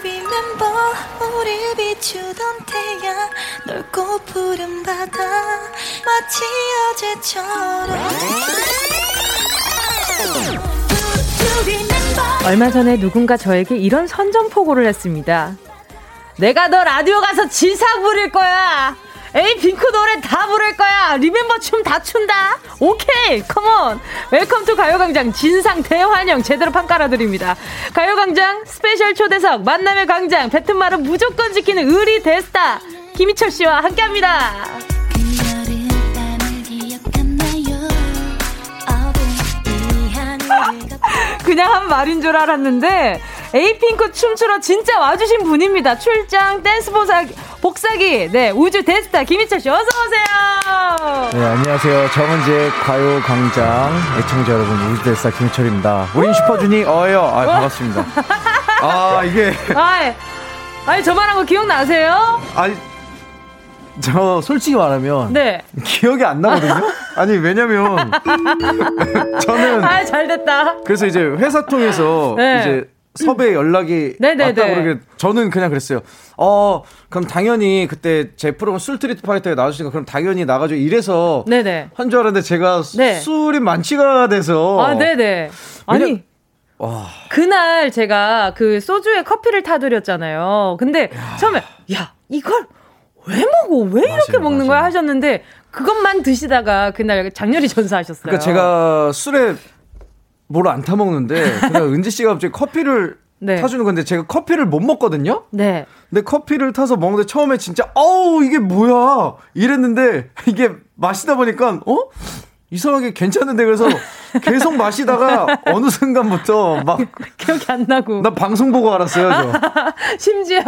Remember 우릴 비추던 태양 넓고 푸른 바다 마치 어제처럼 얼마 전에 누군가 저에게 이런 선전포고를 했습니다. 내가 너 라디오 가서 진상 부릴 거야. 에이핑크 노래 다 부를 거야. Remember 춤 다 춘다. OK come on welcome to 가요광장. 진상 대환영 제대로 판 깔아드립니다. 가요광장 special 초대석 만남의 광장. 뱉은 말은 무조건 지키는 의리 대스타 김희철 씨와 함께합니다. 그냥 한 말인 줄 알았는데 에이핑크 춤추러 진짜 와주신 분입니다. 출장 댄스 보사기, 복사기, 네, 우주 대스타 김희철 씨, 어서오세요! 네, 안녕하세요. 정은지의 가요 광장 애청자 여러분, 우주 대스타 김희철입니다. 우린 슈퍼주니 어요. 아, 반갑습니다. 아, 이게. 아이, 아니, 저 말한 거 기억나세요? 아니, 저 솔직히 말하면 네. 기억이 안 나거든요. 아니 왜냐면 저는 아 잘됐다. 그래서 이제 회사 통해서 네. 이제 섭외 연락이 네네네. 왔다 그러게 저는 그냥 그랬어요. 어 그럼 당연히 그때 제 프로그램 술트리트 파이터에 나와주시니까 그럼 당연히 나가지고 이래서 한 줄 알았는데 제가 네. 술이 만취가 돼서 아 네네 아니 와. 그날 제가 그 소주에 커피를 타드렸잖아요. 근데 야. 처음에 야 이걸 왜 먹어 왜 이렇게 맞아요, 먹는 맞아요. 거야 하셨는데 그것만 드시다가 그날 장렬히 전사하셨어요. 그러니까 제가 술에 뭘 안 타먹는데 그냥 은지 씨가 갑자기 커피를 네. 타주는 건데 제가 커피를 못 먹거든요. 네. 근데 커피를 타서 먹는데 처음에 진짜 어우 이게 뭐야 이랬는데 이게 마시다 보니까 어 이상하게 괜찮은데 그래서 계속 마시다가 어느 순간부터 막 기억이 안 나고 나 방송 보고 알았어요. 저. 심지어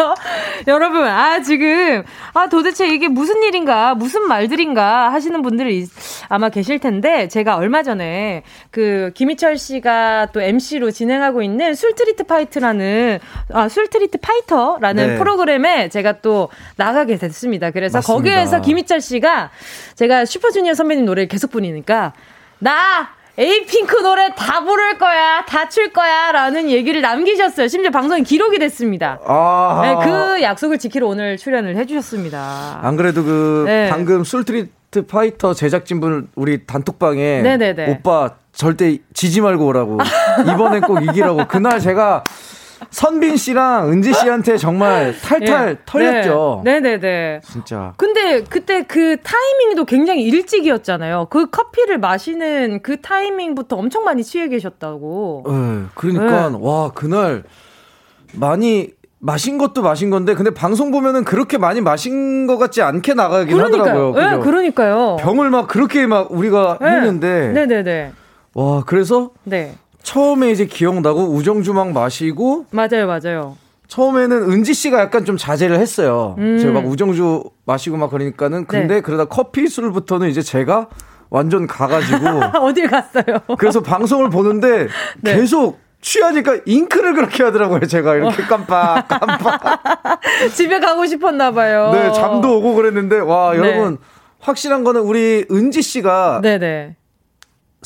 여러분 아 지금 아 도대체 이게 무슨 일인가 무슨 말들인가 하시는 분들이 아마 계실 텐데 제가 얼마 전에 그 김희철 씨가 또 MC로 진행하고 있는 술트리트 파이트라는 아 술트리트 파이터라는 네. 프로그램에 제가 또 나가게 됐습니다. 그래서 맞습니다. 거기에서 김희철 씨가 제가 슈퍼주니어 선배님 노래를 계속 부르니까 나 에이핑크 노래 다 부를 거야, 다 출 거야, 라는 얘기를 남기셨어요. 심지어 방송이 기록이 됐습니다. 아~ 네, 그 약속을 지키러 오늘 출연을 해주셨습니다. 안 그래도 그, 네. 방금 술트리트 파이터 제작진분 우리 단톡방에 네네네. 오빠 절대 지지 말고 오라고. 이번엔 꼭 이기라고. 그날 제가 선빈 씨랑 은지 씨한테 정말 탈탈 예. 털렸죠. 네. 네네 네. 진짜. 근데 그때 그 타이밍도 굉장히 일찍이었잖아요. 그 커피를 마시는 그 타이밍부터 엄청 많이 취해 계셨다고. 네. 그러니까, 네. 와, 그날 많이 마신 것도 마신 건데 근데 방송 보면은 그렇게 많이 마신 것 같지 않게 나가긴 그러니까요. 하더라고요. 그죠? 네, 그러니까요. 병을 막 그렇게 막 우리가 네. 했는데. 네네네. 와, 그래서 네. 처음에 이제 기억나고 우정주막 마시고 맞아요, 맞아요. 처음에는 은지 씨가 약간 좀 자제를 했어요. 음. 제가 막 우정주 마시고 막 그러니까는 근데 네. 그러다 커피 술부터는 이제 제가 완전 가가지고 어딜 갔어요? 그래서 방송을 보는데 네. 계속 취하니까 잉크를 그렇게 하더라고요. 제가 이렇게 어. 깜빡 깜빡. 집에 가고 싶었나 봐요. 네, 잠도 오고 그랬는데 와 네. 여러분 확실한 거는 우리 은지 씨가 네네.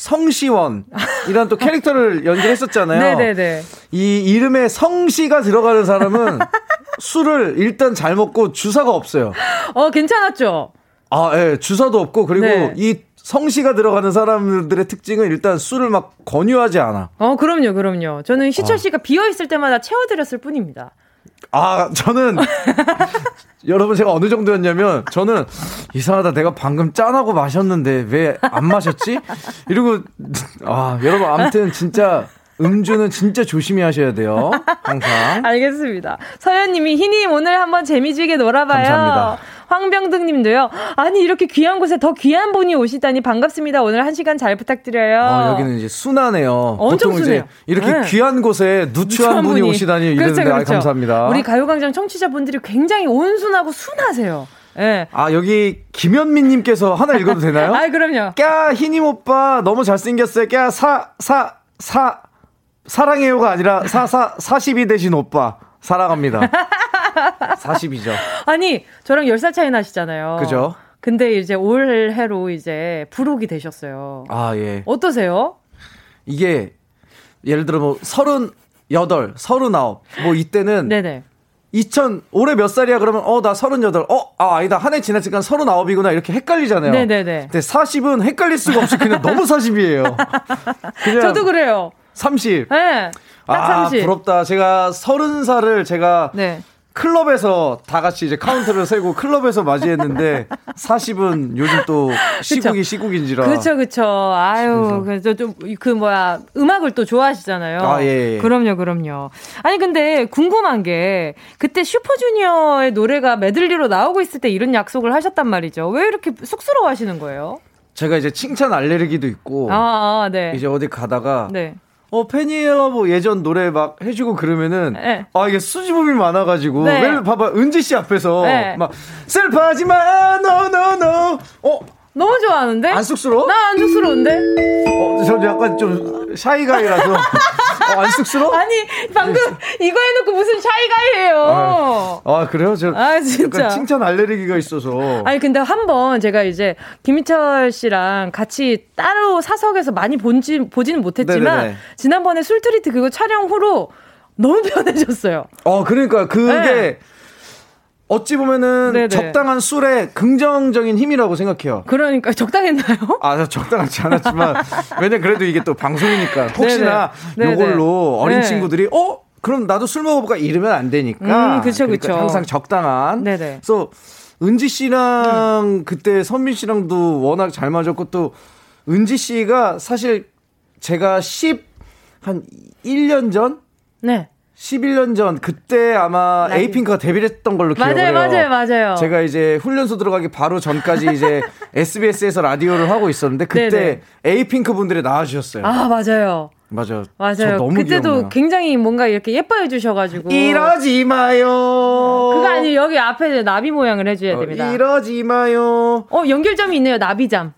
성시원 이런 또 캐릭터를 연기했었잖아요. 네네네. 이 이름에 성시가 들어가는 사람은 술을 일단 잘 먹고 주사가 없어요. 어 괜찮았죠. 아, 예, 주사도 없고 그리고 네. 이 성씨가 들어가는 사람들의 특징은 일단 술을 막 권유하지 않아. 어, 그럼요, 그럼요. 저는 희철 아. 씨가 아. 비어 있을 때마다 채워드렸을 뿐입니다. 아, 저는 여러분 제가 어느 정도였냐면 저는 이상하다 내가 방금 짠하고 마셨는데 왜 안 마셨지? 이러고 아, 여러분 아무튼 진짜 음주는 진짜 조심히 하셔야 돼요. 항상. 알겠습니다. 서현 님이 희님 오늘 한번 재미지게 놀아봐요. 감사합니다. 황병등 님도요. 아니, 이렇게 귀한 곳에 더 귀한 분이 오시다니 반갑습니다. 오늘 한 시간 잘 부탁드려요. 어, 여기는 이제 순하네요. 엄청 보통 순해요. 이제 이렇게 네. 귀한 곳에 누추한 분이, 분이, 오시다니 그렇죠, 이러는데 그렇죠. 아, 감사합니다. 우리 가요광장 청취자분들이 굉장히 온순하고 순하세요. 네. 아, 여기 김현민 님께서 하나 읽어도 되나요? 아, 그럼요. 까, 희님 오빠 너무 잘생겼어요. 까, 사, 사, 사, 사랑해요가 아니라 사, 사, 42 대신 오빠. 사랑합니다. 40이죠. 아니, 저랑 10살 차이 나시잖아요. 그죠? 근데 이제 올해로 이제 부록이 되셨어요. 아, 예. 어떠세요? 이게, 예를 들어 뭐, 38, 39, 뭐 이때는. 네네. 2000, 올해 몇 살이야? 그러면, 어, 나 38. 어, 아, 아니다. 한 해 지났으니까 39이구나. 이렇게 헷갈리잖아요. 네 네 네. 근데 40은 헷갈릴 수가 없이 그냥 너무 40이에요. 그냥 저도 그래요. 30. 네. 아, 30. 부럽다. 제가 30살을 제가 네. 클럽에서 다 같이 이제 카운트를 세고 클럽에서 맞이했는데 40은 요즘 또 시국이 시국인지라. 그렇죠, 그렇죠. 아유, 그래서 좀 그 뭐야 음악을 또 좋아하시잖아요. 아 예, 예. 그럼요, 그럼요. 아니 근데 궁금한 게 그때 슈퍼주니어의 노래가 메들리로 나오고 있을 때 이런 약속을 하셨단 말이죠. 왜 이렇게 쑥스러워하시는 거예요? 제가 이제 칭찬 알레르기도 있고, 아, 아 네. 이제 어디 가다가. 네. 어, 팬이에요. 뭐 예전 노래 막 해주고 그러면은, 네. 아, 이게 수줍음이 많아가지고, 네. 왜 봐봐, 은지 씨 앞에서, 네. 막, 슬퍼하지 마, no, no, no. 어, 너무 좋아하는데? 안 쑥스러워? 나 안 쑥스러운데? 어, 저 약간 좀 샤이가이라서. 어, 안 쑥스러워? 아니, 방금 이거 해놓고 무슨 샤이가이예요. 아, 아, 그래요? 저 아, 진짜. 칭찬 알레르기가 있어서. 아니, 근데 한 번 제가 이제 김희철 씨랑 같이 따로 사석에서 많이 본지, 보지는 못했지만, 네네네. 지난번에 술트리트 그거 촬영 후로 너무 편해졌어요. 어, 그러니까 그게 네. 어찌 보면은 네네. 적당한 술의 긍정적인 힘이라고 생각해요. 그러니까 적당했나요? 아, 적당하지 않았지만 왜냐 그래도 이게 또 방송이니까 혹시나 네네. 요걸로 어린 네. 친구들이 어 그럼 나도 술 먹어볼까 이러면 안 되니까. 음, 그쵸. 그러니까 항상 적당한. 네네. 그래서 은지 씨랑 음. 그때 선민 씨랑도 워낙 잘 맞았고 또 은지 씨가 사실 제가 10, 한 1년 전? 네. 11년 전 그때 아마 라이브. 에이핑크가 데뷔를 했던 걸로 기억을 맞아요, 해요. 맞아요, 맞아요. 제가 이제 훈련소 들어가기 바로 전까지 이제 SBS에서 라디오를 하고 있었는데 그때 네네. 에이핑크 분들이 나와 주셨어요. 아 맞아요. 맞아요. 맞아요. 그때도 기억나요. 굉장히 뭔가 이렇게 예뻐해 주셔가지고. 이러지 마요. 그거 아니에요. 여기 앞에 나비 모양을 해줘야 어, 됩니다. 어, 이러지 마요. 어, 연결점이 있네요. 나비잠.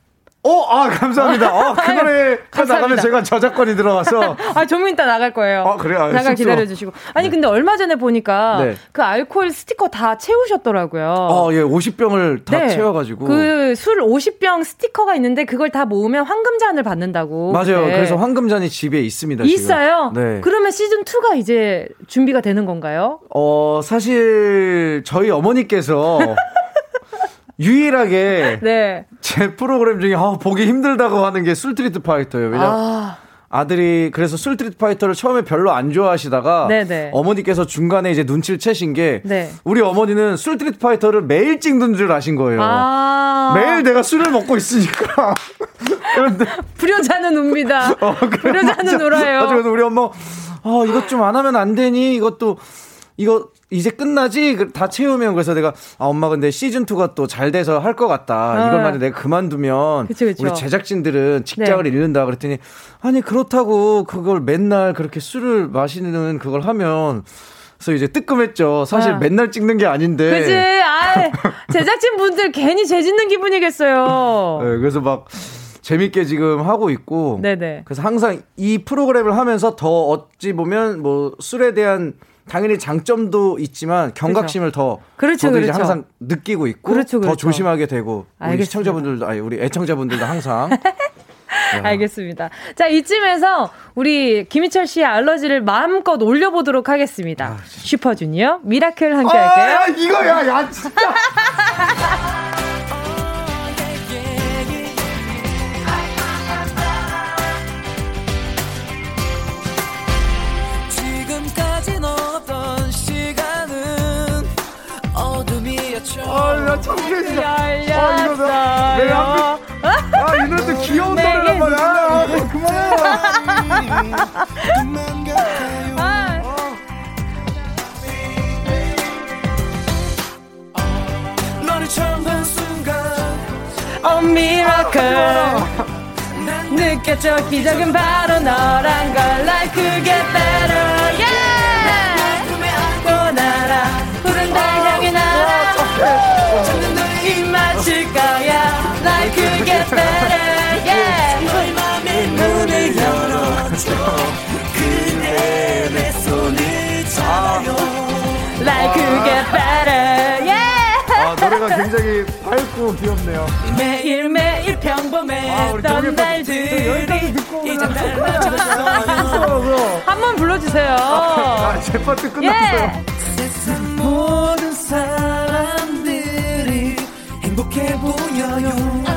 어, 아, 감사합니다. 어, 그 노래 나가면 제가 저작권이 들어와서. 아, 좀 이따 나갈 거예요. 아, 그래요? 아, 잠깐 기다려주시고. 아니, 네. 근데 얼마 전에 보니까 네. 그 알코올 스티커 다 채우셨더라고요. 아, 예, 50병을 다 네. 채워가지고. 그 술 50병 스티커가 있는데 그걸 다 모으면 황금잔을 받는다고. 맞아요. 그때. 그래서 황금잔이 집에 있습니다. 있어요? 지금. 네. 그러면 시즌2가 이제 준비가 되는 건가요? 어, 사실 저희 어머니께서 유일하게 네. 제 프로그램 중에 아, 보기 힘들다고 하는 게 술트리트 파이터예요. 왜냐 아. 아들이 그래서 술트리트 파이터를 처음에 별로 안 좋아하시다가 네네. 네. 어머니께서 중간에 이제 눈치를 채신 게 네. 우리 어머니는 술트리트 파이터를 매일 찍는 줄 아신 거예요. 아. 매일 내가 술을 먹고 있으니까. 그런데 불효자는 웁니다. 어, 불효자는 울어요. 그래서 우리 엄마 어, 이것 좀 안 하면 안 되니? 이것도 이거 이제 끝나지? 그다 채우면 그래서 내가 아 엄마 근데 시즌 2가 또 잘 돼서 할 것 같다. 아. 이걸 만약 내가 그만두면 그쵸, 그쵸. 우리 제작진들은 직장을 네. 잃는다 그랬더니 아니 그렇다고 그걸 맨날 그렇게 술을 마시는 그걸 하면 그래서 이제 뜨끔했죠. 사실 아. 맨날 찍는 게 아닌데. 그지? 아, 제작진 분들 괜히 죄 짓는 기분이겠어요. 네, 그래서 막 재밌게 지금 하고 있고. 네네. 그래서 항상 이 프로그램을 하면서 더 어찌 보면 뭐 술에 대한 당연히 장점도 있지만 경각심을 그렇죠. 더 그렇죠, 저도 그렇죠. 이제 항상 느끼고 있고 그렇죠, 그렇죠. 더 조심하게 되고 알겠습니다. 우리 시청자분들도 아니 우리 애청자분들도 항상 알겠습니다. 자, 이쯤에서 우리 김희철 씨의 알러지를 마음껏 올려보도록 하겠습니다. 아, 슈퍼주니어 Miracle 함께 아, 할게요. 이거야, 야, 진짜. 나 창피해, 아, 이거 나, 왜 한, 아, 이 노래도 귀여운 노래란 말이야. 아, 그만해. 아. 너를 처음 본 순간, oh miracle. 느꼈죠 기적은 바로 너란 걸 like to get better better yeah 너의 맘의 문을 열어줘 그대 내 손을 잡아요 like to get better yeah 아, 노래가 굉장히 밝고 귀엽네요. 매일매일 평범했던 아, 날들이 이제 닮아졌어요. 한번 불러주세요. 아, 제 파트 끝났어요. 예. 세상 모든 사람들이 행복해 보여요.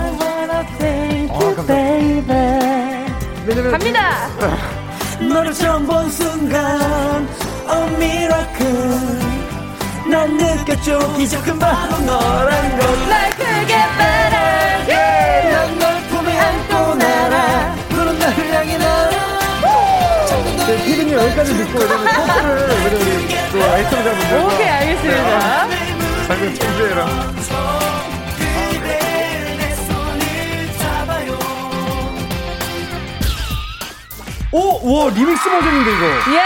You, baby. 갑니다. 너를 처음 본 순간, a miracle. 난 느꼈죠. 기적은 바로 너란 걸날 크게 better yeah. 난널 품에 안고 날아. 푸른 날 향해 날아. 네, 피디님 여기까지 듣고 그러면 토크를 우리 또 애청자분들 오케이 알겠습니다. 방금 청주해라 오! 와 리믹스 버전인데 이거 예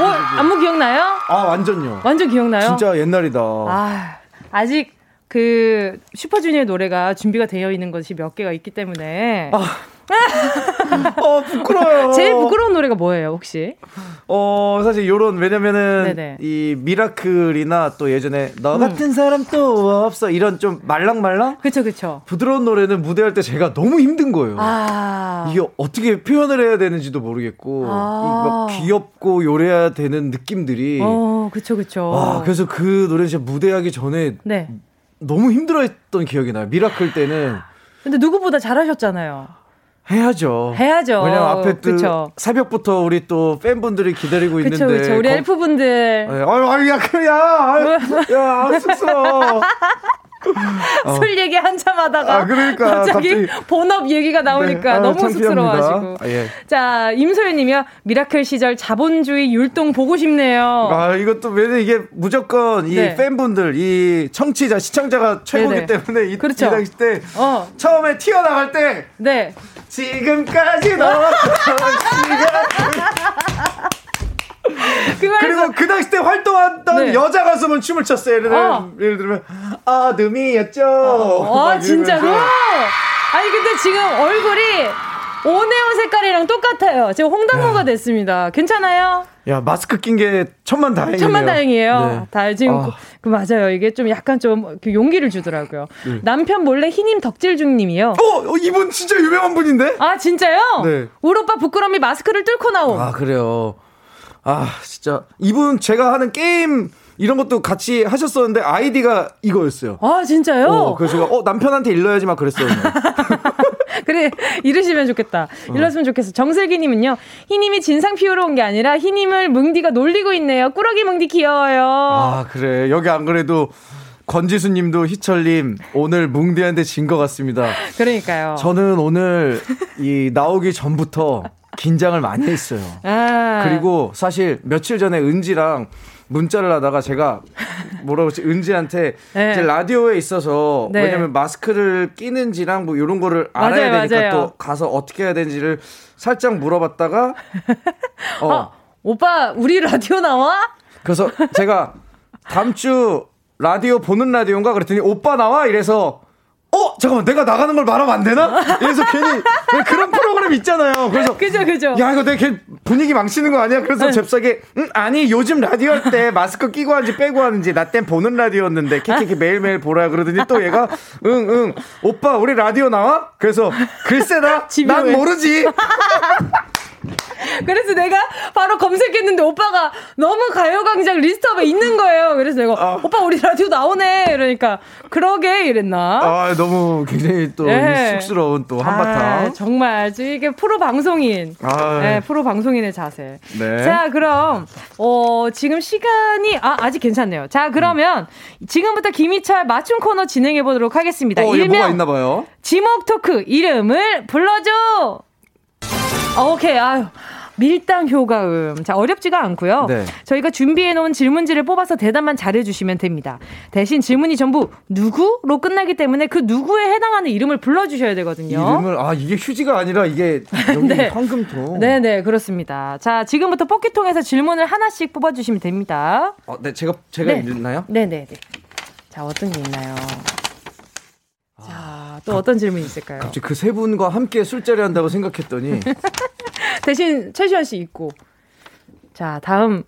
오, 안무 기억나요? 아, 완전요. 완전 기억나요? 진짜 옛날이다. 아, 아직 그 슈퍼주니어의 노래가 준비가 되어 있는 것이 몇 개가 있기 때문에. 아. 어, 부끄러워요. 제일 부끄러운 노래가 뭐예요, 혹시? 어, 사실 요런, 왜냐면은, 네네. 이 Miracle이나 또 예전에, 너 음. 같은 사람 또 없어. 이런 좀 말랑말랑? 그쵸, 그쵸. 부드러운 노래는 무대할 때 제가 너무 힘든 거예요. 아. 이게 어떻게 표현을 해야 되는지도 모르겠고, 아. 귀엽고 요래야 되는 느낌들이. 어, 그쵸, 그쵸. 와, 그래서 그 노래 진짜 무대하기 전에. 네. 너무 힘들어했던 기억이 나요. Miracle 때는. 근데 누구보다 잘하셨잖아요. 해야죠. 해야죠. 왜냐면 앞에 또 그쵸. 새벽부터 우리 또 팬분들이 기다리고 그쵸, 있는데. 그쵸. 우리 엘프분들. 네. 아유, 아유, 야, 그, 야, 야, 쑥스러워. 어. 술 얘기 한참 하다가 아, 그러니까, 갑자기, 갑자기, 본업 얘기가 나오니까 네. 아, 너무 쑥스러워하시고. 아, 예. 자, 임소연님이요. Miracle 시절 자본주의 율동 보고 싶네요. 아, 이것도 왜냐 이게 무조건 이 네. 팬분들, 이 청취자, 시청자가 최고기 네네. 때문에 이, 그렇죠. 이 당시 때 어. 처음에 튀어나갈 때 네. 지금까지 너와 그리고 그 당시 때 활동했던 네. 여자 가수분 춤을 췄어요. 예를, 들면, 어. 예를 들면 아듬이였죠. 어, 아, 진짜로? 아니 근데 지금 얼굴이 오네오 색깔이랑 똑같아요. 지금 홍당무가 됐습니다. 괜찮아요? 야 마스크 낀 게 천만 다행이에요. 천만 다행이에요. 네. 다 지금 아. 그, 맞아요. 이게 좀 약간 좀그 용기를 주더라고요. 네. 남편 몰래 흰임 덕질 중님이요. 어, 어, 이분 진짜 유명한 분인데? 아 진짜요? 네. 우리 오빠 부끄러움이 마스크를 뚫고 나옴. 아 그래요. 아 진짜 이분 제가 하는 게임 이런 것도 같이 하셨었는데 아이디가 이거였어요. 아 진짜요? 어, 그래서 제가 어 남편한테 일러야지 막 그랬어요. 그래 이러시면 좋겠다. 어. 일렀으면 좋겠어. 정슬기님은요. 희님이 진상 피우러 온 게 아니라 희님을 뭉디가 놀리고 있네요. 꾸러기 뭉디 귀여워요. 아 그래 여기 안 그래도 권지수님도 희철님 오늘 뭉디한테 진 것 같습니다. 그러니까요. 저는 오늘 이 나오기 전부터 긴장을 많이 했어요. 아. 그리고 사실 며칠 전에 은지랑 문자를 하다가 제가 뭐라고 했지 은지한테 네. 제 라디오에 있어서 네. 왜냐면 마스크를 끼는지랑 뭐 이런 거를 알아야 맞아요, 되니까 맞아요. 또 가서 어떻게 해야 되는지를 살짝 물어봤다가 어 아, 오빠 우리 라디오 나와? 그래서 제가 다음 주 라디오 보는 라디오인가 그랬더니 오빠 나와 이래서 어 잠깐만 내가 나가는 걸 말하면 안 되나? 그래서 괜히 그런 프로그램 있잖아요. 그래서 그죠 그죠. 야 이거 내가 분위기 망치는 거 아니야? 그래서 네. 잽싸게 응 아니 요즘 라디오 할 때 마스크 끼고 하는지 빼고 하는지 나 땐 보는 라디오였는데 키키키 매일매일 보라 그러더니 또 얘가 응응 응, 오빠 우리 라디오 나와? 그래서 글쎄다 난 모르지. 그래서 내가 바로 검색했는데 오빠가 너무 가요광장 list up에 있는 거예요. 그래서 내가 아. 오빠 우리 라디오 나오네. 이러니까 그러게 이랬나? 아 너무 굉장히 또 네. 쑥스러운 또 한바탕. 아, 정말 이게 프로 방송인, 아. 네, 프로 방송인의 자세. 네. 자 그럼 어 지금 시간이 아 아직 괜찮네요. 자 그러면 음. 지금부터 김희철 맞춤 코너 진행해 보도록 하겠습니다. 어, 일명 있나 봐요. 지목 토크 이름을 불러줘. 오케이 아유. 밀당 효과음. 자, 어렵지가 않고요. 네. 저희가 준비해 놓은 질문지를 뽑아서 대답만 잘해 주시면 됩니다. 대신 질문이 전부 누구로 끝나기 때문에 그 누구에 해당하는 이름을 불러 주셔야 되거든요. 이름을 아, 이게 휴지가 아니라 이게 네. 황금통. 네, 네, 그렇습니다. 자, 지금부터 뽑기통에서 질문을 하나씩 뽑아 주시면 됩니다. 어, 네, 제가 제가 네. 있나요? 네, 네, 네. 자, 어떤 게 있나요? 자, 또 어떤 질문이 있을까요? 갑자기 그 세 분과 함께 술자리 한다고 생각했더니 대신 최시현 씨 있고. 자, 다음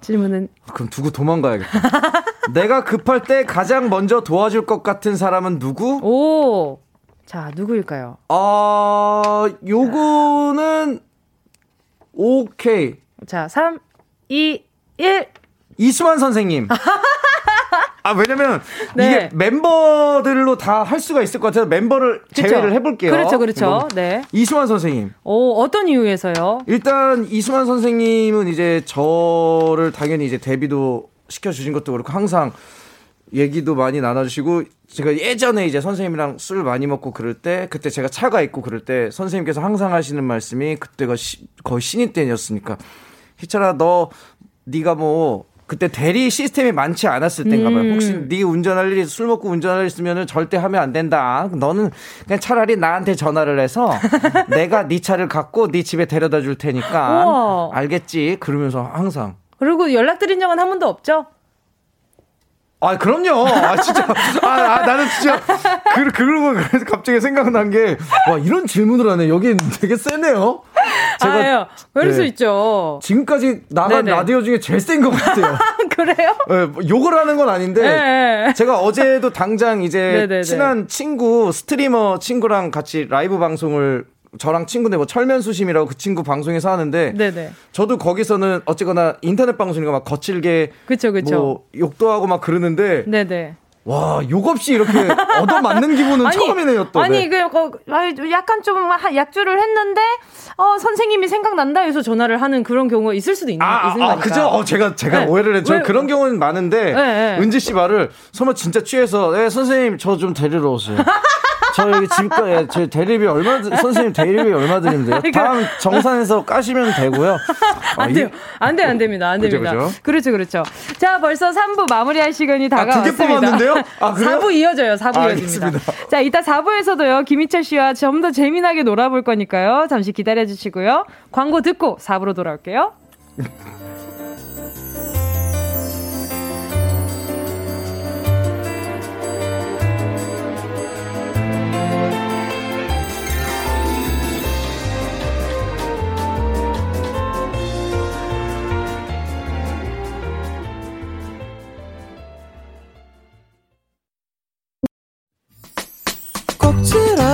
질문은 그럼 두고 도망가야겠다. 내가 급할 때 가장 먼저 도와줄 것 같은 사람은 누구? 오. 자, 누구일까요? 아, 요거는 오케이. 자, 3 2 1 이수만 선생님. 아, 왜냐면 네. 이게 멤버들로 다 할 수가 있을 것 같아서 멤버를 그쵸? 제외를 해볼게요. 그렇죠, 그렇죠. 네. 이수만 선생님. 오, 어떤 이유에서요? 일단 이수만 선생님은 이제 저를 당연히 이제 데뷔도 시켜주신 것도 그렇고 항상 얘기도 많이 나눠주시고 제가 예전에 이제 선생님이랑 술 많이 먹고 그럴 때 그때 제가 차가 있고 그럴 때 선생님께서 항상 하시는 말씀이 그때가 시, 거의 신인 때였으니까 희철아 너 네가 뭐 그때 대리 시스템이 많지 않았을 때인가 봐요. 음. 혹시 네 운전할 일이 술 먹고 운전할 일 있으면 절대 하면 안 된다. 너는 그냥 차라리 나한테 전화를 해서 내가 네 차를 갖고 네 집에 데려다 줄 테니까 우와. 알겠지. 그러면서 항상 그리고 연락드린 적은 한 번도 없죠? 아, 그럼요. 아, 진짜. 아, 아 나는 진짜. 그, 그러고 그래서 갑자기 생각난 게, 와, 이런 질문을 하네. 여긴 되게 세네요. 제가. 아, 그럴 네. 수 있죠. 지금까지 나간 네네. 라디오 중에 제일 센 것 같아요. 그래요? 네, 뭐 욕을 하는 건 아닌데, 네. 제가 어제도 당장 이제 네네네. 친한 친구, 스트리머 친구랑 같이 라이브 방송을 저랑 친구인데 뭐 철면수심이라고 그 친구 방송에서 하는데 네네. 저도 거기서는 어쨌거나 인터넷 방송이니까 막 거칠게 그쵸, 그쵸. 뭐 욕도 하고 막 그러는데 네네. 와, 욕 없이 이렇게 얻어맞는 기분은 아니, 처음이네요, 또. 아니, 네. 그, 그, 약간 좀 약주를 했는데, 어, 선생님이 생각난다 해서 전화를 하는 그런 경우가 있을 수도 있는, 아, 있는 아, 거니까. 그죠? 어, 제가, 제가 네. 오해를 했죠. 그런 경우는 많은데, 네, 네. 은지 씨 말을 설마 진짜 취해서, 네, 선생님, 저 좀 데리러 오세요. 저 여기 집가에 제 대리비 얼마 선생님 대리비 얼마 드리면 돼요? 그러니까 다음 정산해서 까시면 되고요. 안 돼요. 안 돼, 안 됩니다. 안 됩니다. 그죠, 그죠? 그렇죠, 그렇죠. 자, 벌써 3부 마무리할 시간이 다가왔습니다. 아, 뽑았는데요? 아, 4부 이어져요. 4부 아, 이어집니다. 알겠습니다. 자, 이따 4부에서도요. 김희철 씨와 좀 더 재미나게 놀아볼 거니까요. 잠시 기다려 주시고요. 광고 듣고 4부로 돌아올게요.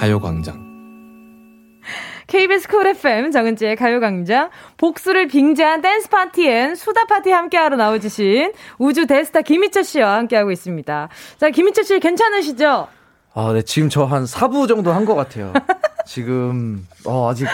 가요광장. KBS Cool FM 정은지의 가요광장 복수를 빙자한 댄스 파티 and 수다 파티 함께하러 나와주신 우주 대스타 김희철 씨와 함께하고 있습니다. 자, 김희철 씨 괜찮으시죠? 아, 네. 지금 저 한 4부 정도 한 것 같아요. 지금, 어, 아직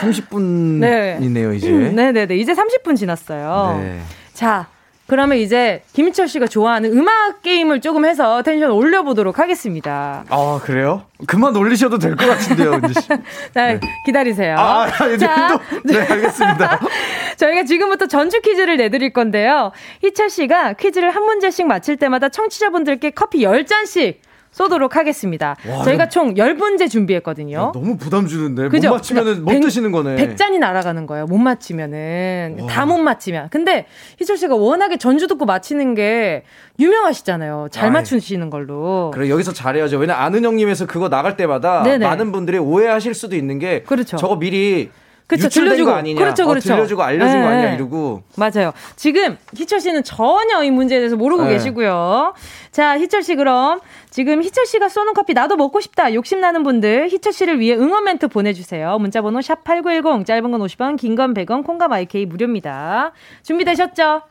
30분이네요, 네. 이제. 네네네. 이제 30분 지났어요. 네. 자, 그러면 이제 김희철 씨가 좋아하는 음악 게임을 조금 해서 텐션 올려보도록 하겠습니다. 아 그래요? 그만 올리셔도 될 것 같은데요, 은지 씨. 네, 기다리세요. 아, 아니, 자, 네, 알겠습니다. 저희가 지금부터 전주 퀴즈를 내드릴 건데요. 희철 씨가 퀴즈를 한 문제씩 맞힐 때마다 청취자분들께 커피 10잔씩 쏘도록 하겠습니다. 와, 저희가 총 10문제 준비했거든요. 야, 너무 부담 주는데. 그죠? 못 맞히면은 못 드시는 거네. 100잔이 날아가는 거예요. 못 맞히면은. 다 못 맞히면. 근데 희철 씨가 워낙에 전주 듣고 맞히는 게 유명하시잖아요. 잘 아이, 맞추시는 걸로. 그래 여기서 잘해야죠. 왜냐 아는 형님에서 그거 나갈 때마다 네네. 많은 분들이 오해하실 수도 있는 게 그렇죠. 저거 미리 그렇죠. 들려주고 아니냐. 그렇죠, 그렇죠. 어, 들려주고 알려준 네. 거 아니냐 이러고. 맞아요. 지금 희철 씨는 전혀 이 문제에 대해서 모르고 네. 계시고요. 자, 희철 씨 그럼 지금 희철 씨가 쏘는 커피 나도 먹고 싶다. 욕심 나는 분들 희철 씨를 위해 응원 멘트 보내주세요. 문자번호 샵 #8910 짧은 건 50원, 긴 건 100원, 콩과 마이케이 무료입니다. 준비되셨죠?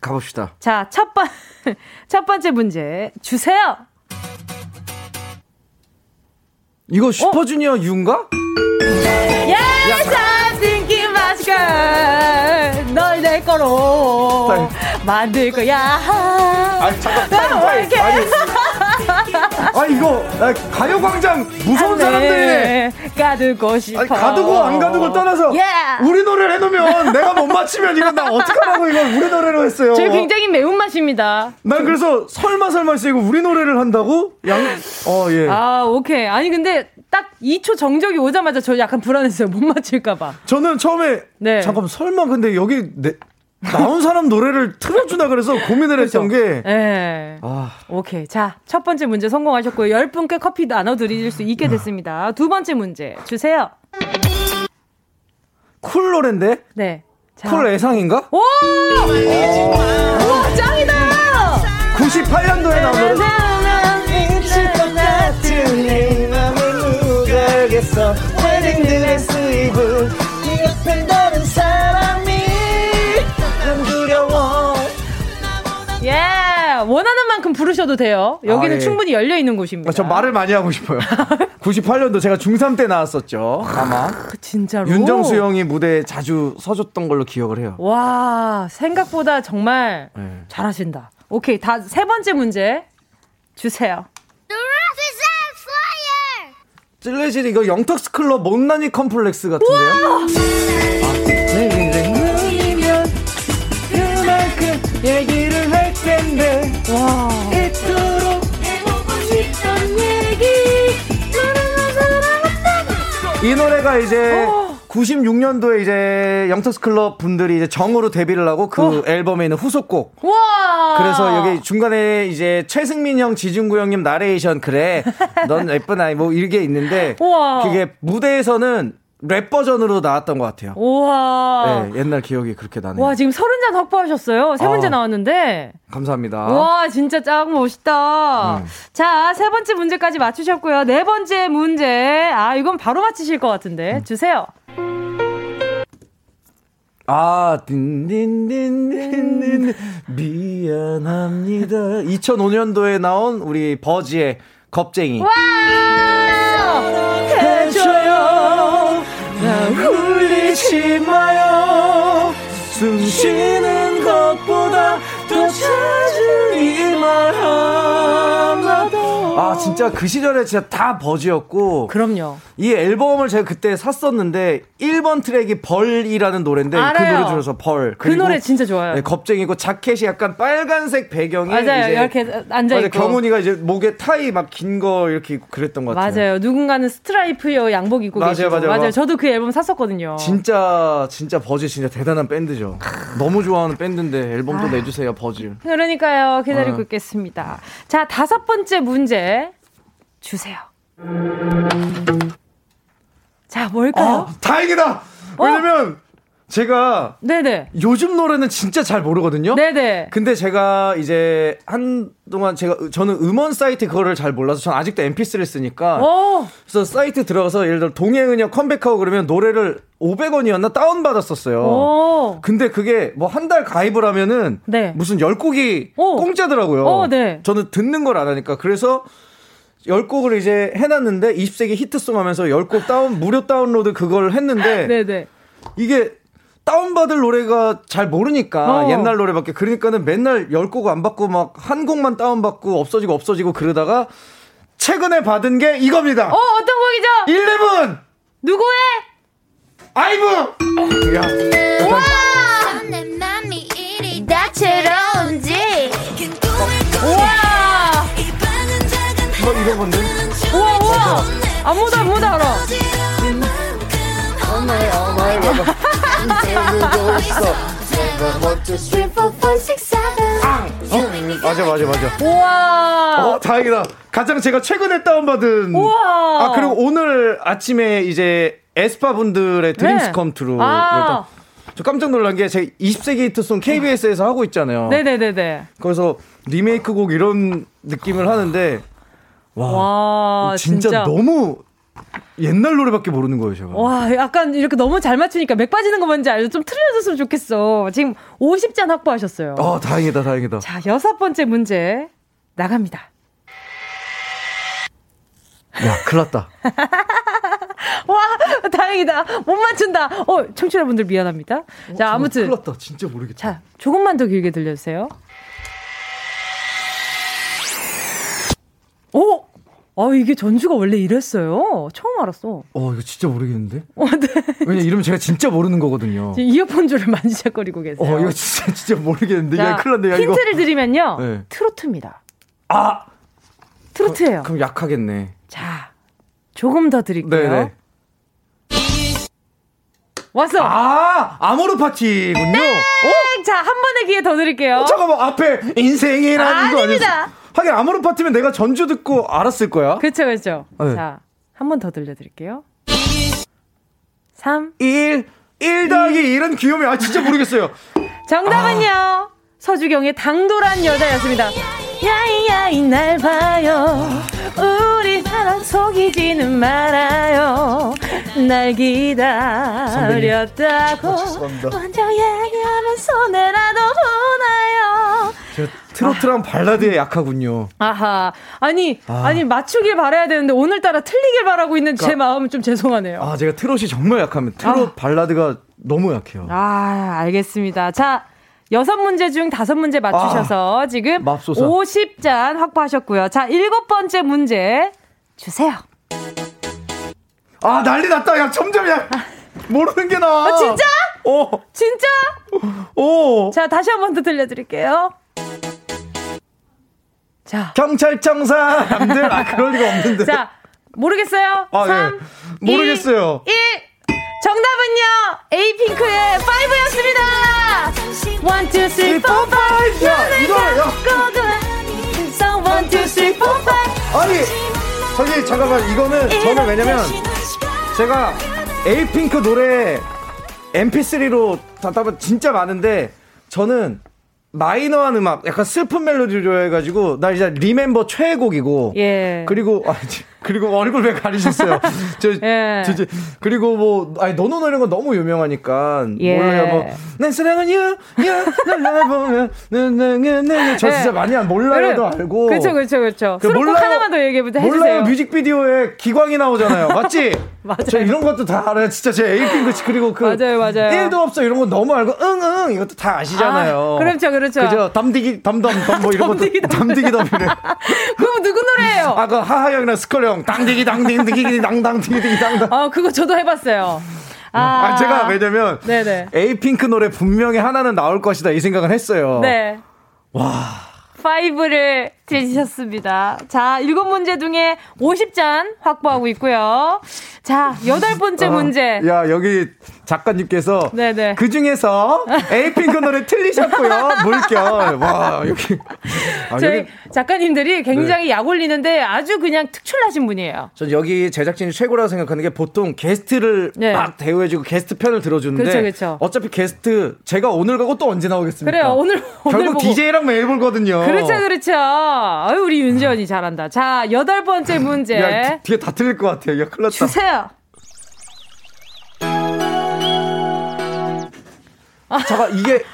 가봅시다. 자, 첫 번, 첫 번째 문제 주세요. 이거 슈퍼주니어 어? thinking about girl. 널 내 거로 만들 거야. 아니, 잠깐, 타임, 타임. 아니, 아 이거 가요광장 무서운 사람들이네. 가두고 싶어. 아니, 가두고 안 가두고 떠나서 yeah. 우리 노래를 해놓으면 내가 못 맞히면 이건 나 어떡하라고 이걸 우리 노래로 했어요. 저희 굉장히 매운 맛입니다. 난 그래서 설마 설마 쓰고 우리 노래를 한다고? 양, 어, 예. 아, 오케이. 아니, 근데 딱 2초 정적이 오자마자 저 약간 불안했어요. 못 맞힐까봐. 저는 처음에 네. 잠깐 설마 근데 여기 내, 나온 사람 노래를 틀어주나 그래서 고민을. 했던 게. 네. 아. 오케이. 자, 첫 번째 문제 성공하셨고요. 10분께 커피 나눠드릴 수 있게 됐습니다. 두 번째 문제 주세요. 쿨 노래인데? 네. 자. 쿨 애상인가? 오! 와, 짱이다! 98년도에 나온 노래. 너는 사람이 난 두려워. 예 원하는 만큼 부르셔도 돼요. 여기는 아, 예. 충분히 열려 있는 곳입니다. 아, 저 말을 많이 하고 싶어요. 98년도 제가 중3 때 나왔었죠. 아마 아, 진짜로? 윤정수 형이 무대에 자주 서줬던 걸로 기억을 해요. 와 생각보다 정말 네. 잘하신다. 오케이 다 세 번째 문제 주세요 찔레질 이거 영턱스 클럽 못난이 컴플렉스 같은데요? 얘기를 할 텐데 와. 이토록 해보고 싶던 얘기 이 노래가 이제 어. 96년도에 이제 영턱스 클럽 분들이 이제 정으로 데뷔를 하고 그 어. 앨범에 있는 후속곡. 와. 그래서 여기 중간에 이제 최승민 형, 지중구 형님 나레이션 그래. 넌 예쁜 아이 뭐 이게 있는데 와. 그게 무대에서는 랩 버전으로 나왔던 것 같아요. 우와. 네, 옛날 기억이 그렇게 나네요. 와, 지금 서른 잔 확보하셨어요. 세 문제 아, 나왔는데. 감사합니다. 와, 진짜 짱 멋있다. 음. 자, 세 번째 문제까지 맞추셨고요. 네 번째 문제. 아, 이건 바로 맞히실 것 같은데. 음. 주세요. 아, 딘딘딘딘딘 미안합니다. 2005년도에 나온 우리 버지의 겁쟁이. 와! 해줘요. 나 울리지 마요. 숨 쉬는 것보다 더 찾으리 말하나 아 진짜 그 시절에 진짜 다 버즈였고 그럼요 이 앨범을 제가 그때 샀었는데 1번 트랙이 벌이라는 노래인데 그 알아요. 그 노래 들어서 벌. 그 노래 진짜 좋아요. 네, 겁쟁이고 자켓이 약간 빨간색 배경이 맞아요. 이제 이렇게 앉아 있고. 경훈이가 이제 목에 타이 막 긴 거 이렇게 입고 그랬던 것 같아요. 맞아요. 누군가는 스트라이프요 양복 입고 맞아요, 계시고. 맞아요, 맞아요. 저도 그 앨범 샀었거든요. 진짜 진짜 버즈 진짜 대단한 밴드죠. 너무 좋아하는 밴드인데 앨범도 아, 내주세요 버즈. 그러니까요. 기다리고 어. 있겠습니다. 자 다섯 번째 문제 주세요. 자, 뭘까요? 아, 다행이다! 어? 왜냐면, 제가 네네. 요즘 노래는 진짜 잘 모르거든요. 네네. 근데 제가 이제 한동안 제가 저는 음원 사이트 그거를 잘 몰라서 전 아직도 MP3를 쓰니까 오. 그래서 사이트 들어가서 예를 들어 동해은혁 컴백하고 그러면 노래를 500원이었나 다운 받았었어요. 오. 근데 그게 뭐 한 달 가입을 하면은 네. 무슨 10곡이 오. 공짜더라고요. 오, 네. 저는 듣는 걸 안 하니까 그래서 10곡을 이제 해놨는데 20세기 히트송 하면서 10곡 다운 무료 다운로드 그걸 했는데 네네. 이게 다운받을 노래가 잘 모르니까 어. 옛날 노래밖에 그러니까는 맨날 열곡안 받고 막 한 곡만 다운받고 없어지고 없어지고 그러다가 최근에 받은 게 이겁니다. 어, 어떤 곡이죠? 11! 누구의? 아이브! 야. 와! 나처럼 뭐 이런 건데? 우와, 우와! 아무도 아무도 알아. 어머니, 맞아 맞아 맞아. 우와. 어 다행이다. 가장 제가 최근에 다운받은. 우와. 아 그리고 오늘 아침에 이제 에스파 분들의 드림스 네. 컴투루. 아. 저 깜짝 놀란 게 제가 20세기 히트송 KBS에서 하고 있잖아요. 네네네네. 거기서 리메이크 곡 이런 느낌을 하는데 와, 와 진짜, 진짜, 너무 옛날 노래밖에 모르는 거예요, 제가. 와, 약간 이렇게 너무 잘 맞추니까 맥 빠지는 거 뭔지 알죠? 좀 틀려줬으면 좋겠어. 지금 50잔 확보하셨어요. 아, 다행이다, 다행이다. 자, 여섯 번째 문제 나갑니다. 야, 큰일 났다. 와, 다행이다. 못 맞춘다. 어, 청취자분들 미안합니다. 어, 자, 아무튼. 큰일 났다. 진짜 모르겠다. 자, 조금만 더 길게 들려주세요. 오! 아, 이게 전주가 원래 이랬어요. 처음 알았어. 어, 이거 진짜 모르겠는데? 어, 네. 왜냐, 이러면 제가 진짜 모르는 거거든요. 지금 이어폰 줄을 만지작거리고 계세요. 어, 이거 진짜, 진짜 모르겠는데. 자, 야, 큰일 났네. 야, 힌트를 이거. 드리면요. 네. 트로트입니다. 아! 트로트예요. 그, 그럼 약하겠네. 자, 조금 더 드릴게요. 네네. 왔어. 아, 아모르 파티군요. 네! 어? 자, 한 번의 기회 더 드릴게요. 어, 잠깐만, 앞에 인생이라는 아, 거 아닙니다. 하긴 아모르 파티면 내가 전주 듣고 알았을 거야. 그렇죠, 그렇죠. 네. 자, 한 번 더 들려드릴게요. 3, 1, 1 더하기 1은 귀요미. 아, 진짜 모르겠어요. 정답은요. 아. 서주경의 당돌한 여자였습니다. 야이야이 날 봐요. 우리 사랑 속이지는 말아요. 날 기다렸다고 먼저 얘기하면 손해라도 보나요. 트로트랑 아. 발라드에 약하군요. 아하. 아니, 아. 니 맞추길 바라야 되는데 오늘따라 틀리길 바라고 있는 그러니까, 제 마음은 좀 죄송하네요. 아, 제가 트롯이 정말 약하면 트롯 아. 발라드가 너무 약해요. 아, 알겠습니다. 자, 여섯 문제 중 다섯 문제 맞추셔서 아, 지금 맙소사. 50잔 확보하셨고요. 자, 일곱 번째 문제 주세요. 아, 난리 났다. 야, 점점 야. 모르는 게 나아. 아, 진짜? 어. 진짜? 오. 자, 다시 한 번 더 들려드릴게요. 자. 경찰청 사람들. 아, 그럴 리가 없는데. 자, 모르겠어요? 아, 3, 네. 모르겠어요. 1. 정답은요, 에이핑크의 5였습니다! 1, 2, 3, 4, 5! 야, 이거, 야! So 1, 2, 3, 4, 5! 아니, 저기, 잠깐만, 이거는, 저는 왜냐면, 제가 에이핑크 노래 mp3로 답답은 진짜 많은데, 저는 마이너한 음악, 약간 슬픈 멜로디를 좋아해가지고, 나 이제 리멤버 최애곡이고, 예. 그리고, 아, 그리고 얼굴 왜 가리셨어요? 저, 예. 저, 저, 그리고 뭐, 아니, 너노노 이런 건 너무 유명하니까. 예. 몰라요, 뭐. 내 사랑은 유, 유, 날 보면, 네, 저 진짜 많이 안 몰라요도 알고. 그쵸, 그쵸, 그쵸. 그 몰라요, 하나만 더 얘기해보세요. 몰라요 뮤직비디오에 기광이 나오잖아요. 맞지? 맞아요. 저 이런 것도 다 알아요. 진짜 제 에이핑크, 그리고 그. 맞아요, 맞아요. 1도 없어. 이런 거 너무 알고, 응, 응. 이것도 다 아시잖아요. 아, 그렇죠, 그렇죠. 그죠? 담디기, 담담, 담뭐 이런 것도. 담디기, 담이래. 그거 누구 노래예요? 아, 그 하하영이랑 스컬 형. 당디기, 당디기, 당디기, 당당, 디기, 당당. 아, 그거 저도 해봤어요. 아, 아 제가 왜냐면 네네. 에이핑크 노래 분명히 하나는 나올 것이다 이 생각을 했어요. 네. 와. 5를 제시셨습니다. 자, 일곱 문제 중에 50잔 확보하고 있고요. 자, 여덟 번째 어, 문제. 야, 여기 작가님께서 네네. 그 중에서 에이핑크 노래 틀리셨고요. 물결. 와, 여기. 아, 저희 여기. 작가님들이 굉장히 네. 약 올리는데 아주 그냥 특출나신 분이에요. 전 여기 제작진이 최고라고 생각하는 게 보통 게스트를 네. 막 대우해주고 게스트 편을 들어주는데 그렇죠, 그렇죠. 어차피 게스트 제가 오늘 가고 또 언제 나오겠습니까? 그래요. 오늘 결국 오늘 DJ랑 매일 보거든요. 그렇죠, 그렇죠. 아유, 우리 윤지원이 잘한다. 자, 여덟 번째 문제. 야, 뒤에 다 틀릴 것 같아요. 야, 큰일 났다. 주세요. 잠깐, 이게,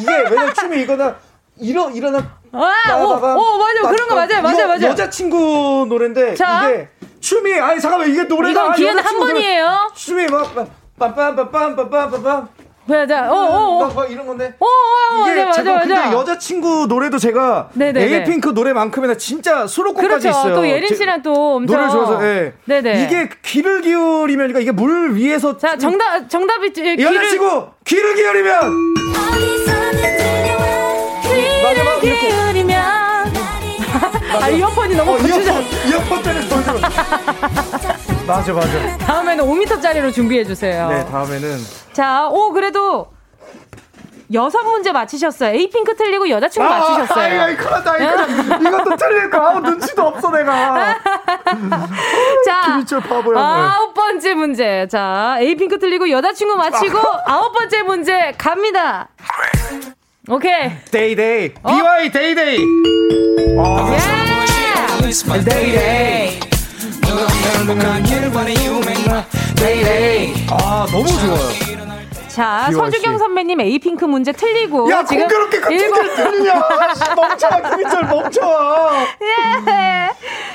이게, 왜냐면 춤이 이거나, 일어, 일어나. 아, 오, 오, 맞아. 그런 거 맞아요. 맞아요, 맞아요. 여자친구 노래인데, 자. 이게, 춤이, 아니, 잠깐만, 이게 노래가. 이건 기회는 한 번이에요. 춤이 막, 막 빰빰빰빰빰빰빰. 맞아. 어, 어, 어. 뭐 이런 건데. 어, 어, 어. 이게 맞아, 제가 맞아. 근데 여자친구 노래도 제가 네네네. 에이핑크 노래만큼이나 진짜 수록곡까지 그렇죠. 있어요. 또 예린 씨랑 또 엄청 노래 좋아서 예. 네네. 이게 귀를 기울이면 그러니까 이게 물 위에서 자, 정답 정답이 귀를 여자친구 귀를 기울이면 귀를 기울이면 아, 이어폰이 너무 어, 거치잖아. 이어폰 때문에 맞아, 맞아. 다음에는 5m짜리로 준비해주세요. 네, 다음에는. 자, 오, 그래도 여섯 문제 맞히셨어요. 에이핑크 틀리고 여자친구 아, 맞히셨어요. 아이, 아이, 큰일 났다. 이거, 이것도 틀릴 거. 아무 눈치도 없어, 내가. 자, 김희철 바보야. 아홉 번째 문제. 자, 에이핑크 틀리고 여자친구 맞히고 아홉 번째 문제 갑니다. 오케이. day day. 어? BY day day. 아, 예! day day. 아, 너무 좋아요. 자, 서주경 선배님 에이핑크 문제 틀리고 야, 지금 공교롭게 같은 걸 틀리냐? 멈춰, 김희철 멈춰. 예.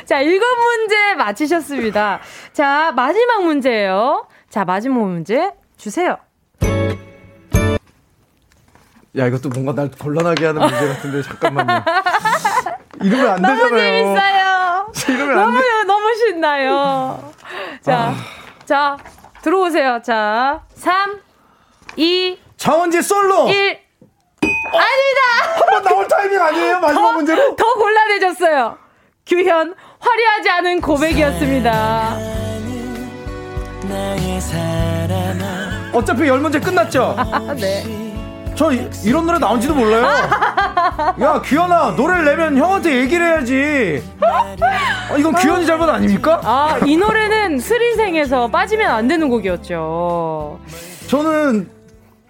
자, 일곱 문제 맞히셨습니다. 자, 마지막 문제예요. 자, 마지막 문제 주세요. 야, 이것도 뭔가 날 곤란하게 하는 문제 같은데, 잠깐만요. 이러면 안 너무 되잖아요. 너무 재밌어요. 이러면 너무, 안 돼. 너무 신나요. 자, 아. 자, 들어오세요. 자, 3, 2. 정은지 솔로! 1. 아닙니다! 한 번 나올 타이밍 아니에요? 마지막 더, 문제로? 더 곤란해졌어요. 규현, 화려하지 않은 고백이었습니다. 어차피 열 문제 끝났죠? 네. 저 이, 런 노래 나온지도 몰라요. 야, 규현아, 노래를 내면 형한테 얘기를 해야지. 아, 이건 규현이 잘못 아닙니까? 아, 이 노래는 스리생에서 빠지면 안 되는 곡이었죠. 저는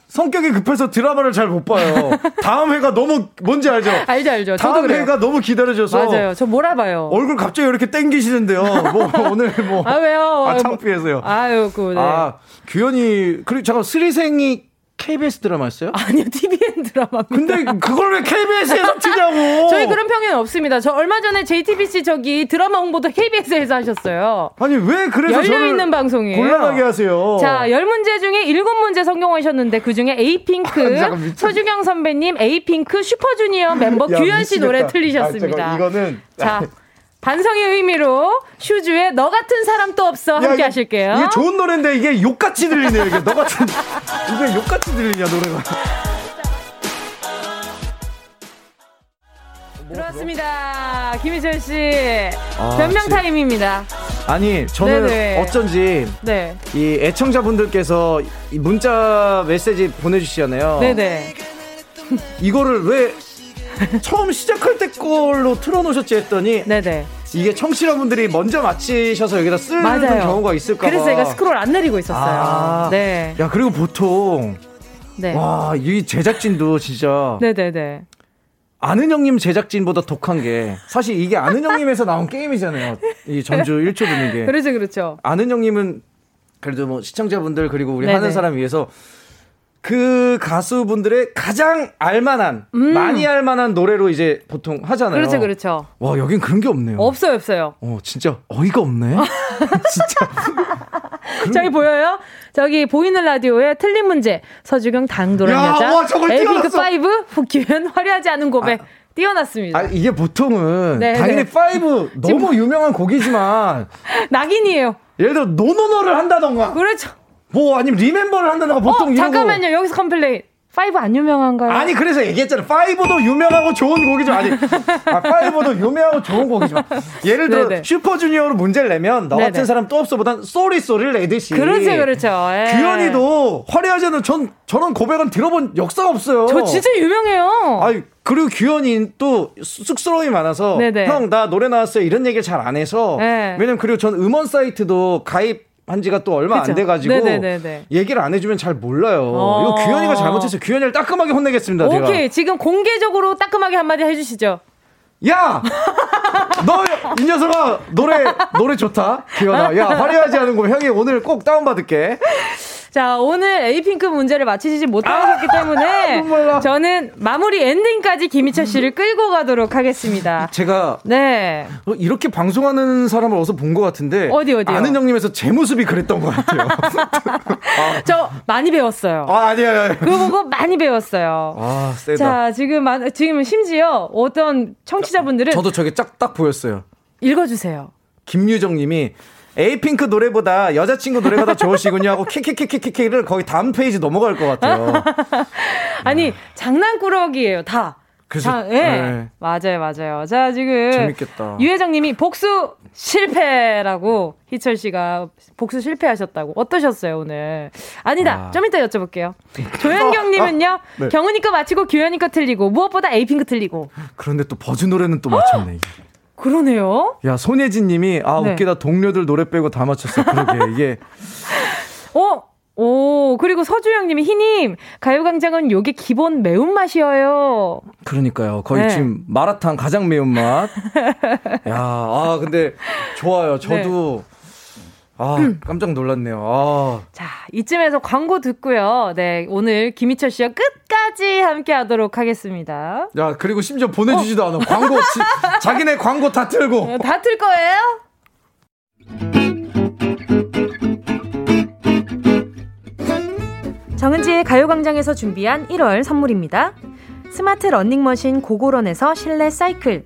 성격이 급해서 드라마를 잘 못 봐요. 다음 회가 너무 뭔지 알죠? 알죠, 알죠. 다음 그래요. 회가 너무 기다려져서 맞아요. 저 몰아봐요. 얼굴 갑자기 이렇게 땡기시는데요. 뭐 오늘 뭐 아 왜요? 아 창피해서요. 아유, 그 네. 아 규현이 그리고 잠깐 스리생이 KBS 드라마였어요? 아니요, TVN 드라마입니다. 근데 그걸 왜 KBS에서 치냐고? 저희 그런 평은 없습니다. 저 얼마 전에 JTBC 저기 드라마 홍보도 KBS에서 하셨어요. 아니 왜 그래서 열려 있는 방송이에요. 곤란하게 하세요. 자, 열 문제 중에 일곱 문제 성공하셨는데 그 중에 에이핑크 아, 서주경 선배님 에이핑크 슈퍼주니어 멤버 규현 씨 노래 틀리셨습니다. 아, 이거는 자. 반성의 의미로 슈즈의 너 같은 사람 또 없어 함께 이게, 하실게요. 이게 좋은 노래인데 이게 욕같이 들리네요. 이게 너 같은 이게 욕같이 들리냐 노래가. 그렇습니다. 김희철 씨 아, 변명 지... 타임입니다. 아니 저는 네네. 어쩐지 네. 이 애청자분들께서 이 문자 메시지 보내 주시잖아요. 네네. 이거를 왜 처음 시작할 때 걸로 틀어놓으셨지 했더니 네네. 이게 청취자분들이 먼저 맞히셔서 여기다 쓰는 맞아요. 경우가 있을까 봐. 그래서 제가 스크롤 안 내리고 있었어요. 아, 네. 야 그리고 보통 네. 와이 제작진도 진짜 네네네. 아는 형님 제작진보다 독한 게 사실 이게 아는 형님에서 나온 게임이잖아요. 이 전주 1초 듣는 게. 그렇죠, 그렇죠. 아는 형님은 그래도 뭐 시청자분들 그리고 우리 네네. 하는 사람 위해서 그 가수분들의 가장 알만한 음. 많이 알만한 노래로 이제 보통 하잖아요. 그렇죠, 그렇죠. 와 여긴 그런 게 없네요. 없어요, 없어요. 어 진짜 어이가 없네. 진짜. 저기 보여요? 저기 보이는 라디오에 틀린 문제 서주경 당돌한 야, 여자 와, 에이핑크 5 규현 화려하지 않은 고백. 아. 띄워놨습니다. 아, 이게 보통은 네, 당연히 네. 5 너무 유명한 곡이지만 낙인이에요. 예를 들어 NoNoNo를 한다던가. 그렇죠. 뭐 아니면 Remember를 한다던가 보통 어, 잠깐만요. 여기서 complain. Five 안 유명한가요? 아니 그래서 얘기했잖아. Five도 유명하고 좋은 곡이죠. 아니 아, Five도 유명하고 좋은 곡이지만 예를 들어 네네. 슈퍼주니어로 문제를 내면 너 같은 네네. 사람 또 없어보단 Sorry Sorry를 내듯이 그렇죠 그렇죠. 예. 규현이도 화려하지 않은 전 저런 고백은 들어본 역사가 없어요. 저 진짜 유명해요. 아니 그리고 규현이 또 쑥스러움이 많아서 형 나 노래 나왔어요 이런 얘기를 잘 안 해서 네. 왜냐면 그리고 전 음원 사이트도 가입 한 지가 또 얼마 그쵸? 안 돼가지고 네네네네. 얘기를 안 해주면 잘 몰라요. 어~ 이거 규현이가 잘못했어요. 규현이를 따끔하게 혼내겠습니다. 오케이 제가. 지금 공개적으로 따끔하게 한마디 해주시죠. 야, 너 이 녀석아 노래 노래 좋다. 규현아, 야 화려하지 않은 거 형이 오늘 꼭 다운 받을게. 자, 오늘 에이핑크 문제를 맞히지 못하셨기 아, 때문에 저는 마무리 엔딩까지 김희철 씨를 끌고 가도록 하겠습니다. 제가 네. 어, 이렇게 방송하는 사람을 어디서 본 것 같은데 어디 어디요? 아는 형님에서 제 모습이 그랬던 것 같아요. 아. 저 많이 배웠어요. 아, 아니야. 그거 보고 많이 배웠어요. 아, 세다. 자, 지금 지금 심지어 어떤 청취자분들은 저도 저게 짝딱 보였어요. 읽어 주세요. 김유정 님이 에이핑크 노래보다 여자친구 노래가 더 좋으시군요 하고 키키키키키키를 거의 다음 페이지 넘어갈 것 같아요. 아니 장난꾸러기예요 다. 그래서 자, 네. 네. 맞아요 맞아요. 자 지금 재밌겠다. 유 회장님이 복수 실패라고 희철 씨가 복수 실패하셨다고 어떠셨어요 오늘? 아니다 아. 좀 이따 여쭤볼게요. 조현경 님은요 아, 네. 경은이 거 맞히고 규현이 거 틀리고 무엇보다 에이핑크 틀리고. 그런데 또 버즈 노래는 또 맞췄네. 그러네요. 야, 손예진 님이, 아, 네. 웃기다. 동료들 노래 빼고 다 맞췄어. 그러게, 이게. 어? 오, 그리고 서주영 님이, 희님, 가요광장은 요게 기본 매운맛이에요. 그러니까요. 거의 네. 지금 마라탕 가장 매운맛. 야, 아, 근데 좋아요. 저도. 네. 아, 깜짝 놀랐네요. 아. 자, 이쯤에서 광고 듣고요. 네, 오늘 김희철 씨와 끝까지 함께 하도록 하겠습니다. 야, 그리고 심지어 보내주지도 어. 않아. 광고, 지, 자기네 광고 다 틀고. 어, 다틀 거예요? 정은지의 가요광장에서 준비한 1월 선물입니다. 스마트 러닝머신 고고런에서 실내 사이클.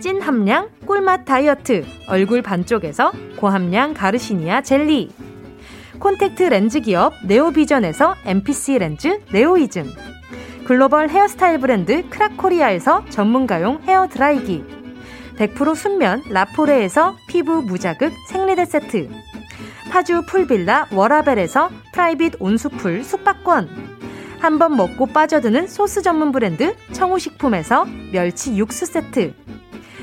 찐 함량 꿀맛 다이어트 얼굴 반쪽에서 고함량 가르시니아 젤리. 콘택트 렌즈 기업 네오비전에서 MPC 렌즈 네오이즘. 글로벌 헤어스타일 브랜드 크라코리아에서 전문가용 헤어 드라이기. 100% 순면 라포레에서 피부 무자극 생리대 세트. 파주 풀빌라 워라벨에서 private 온수풀 숙박권. 한 번 먹고 빠져드는 소스 전문 브랜드 청우식품에서 멸치 육수 세트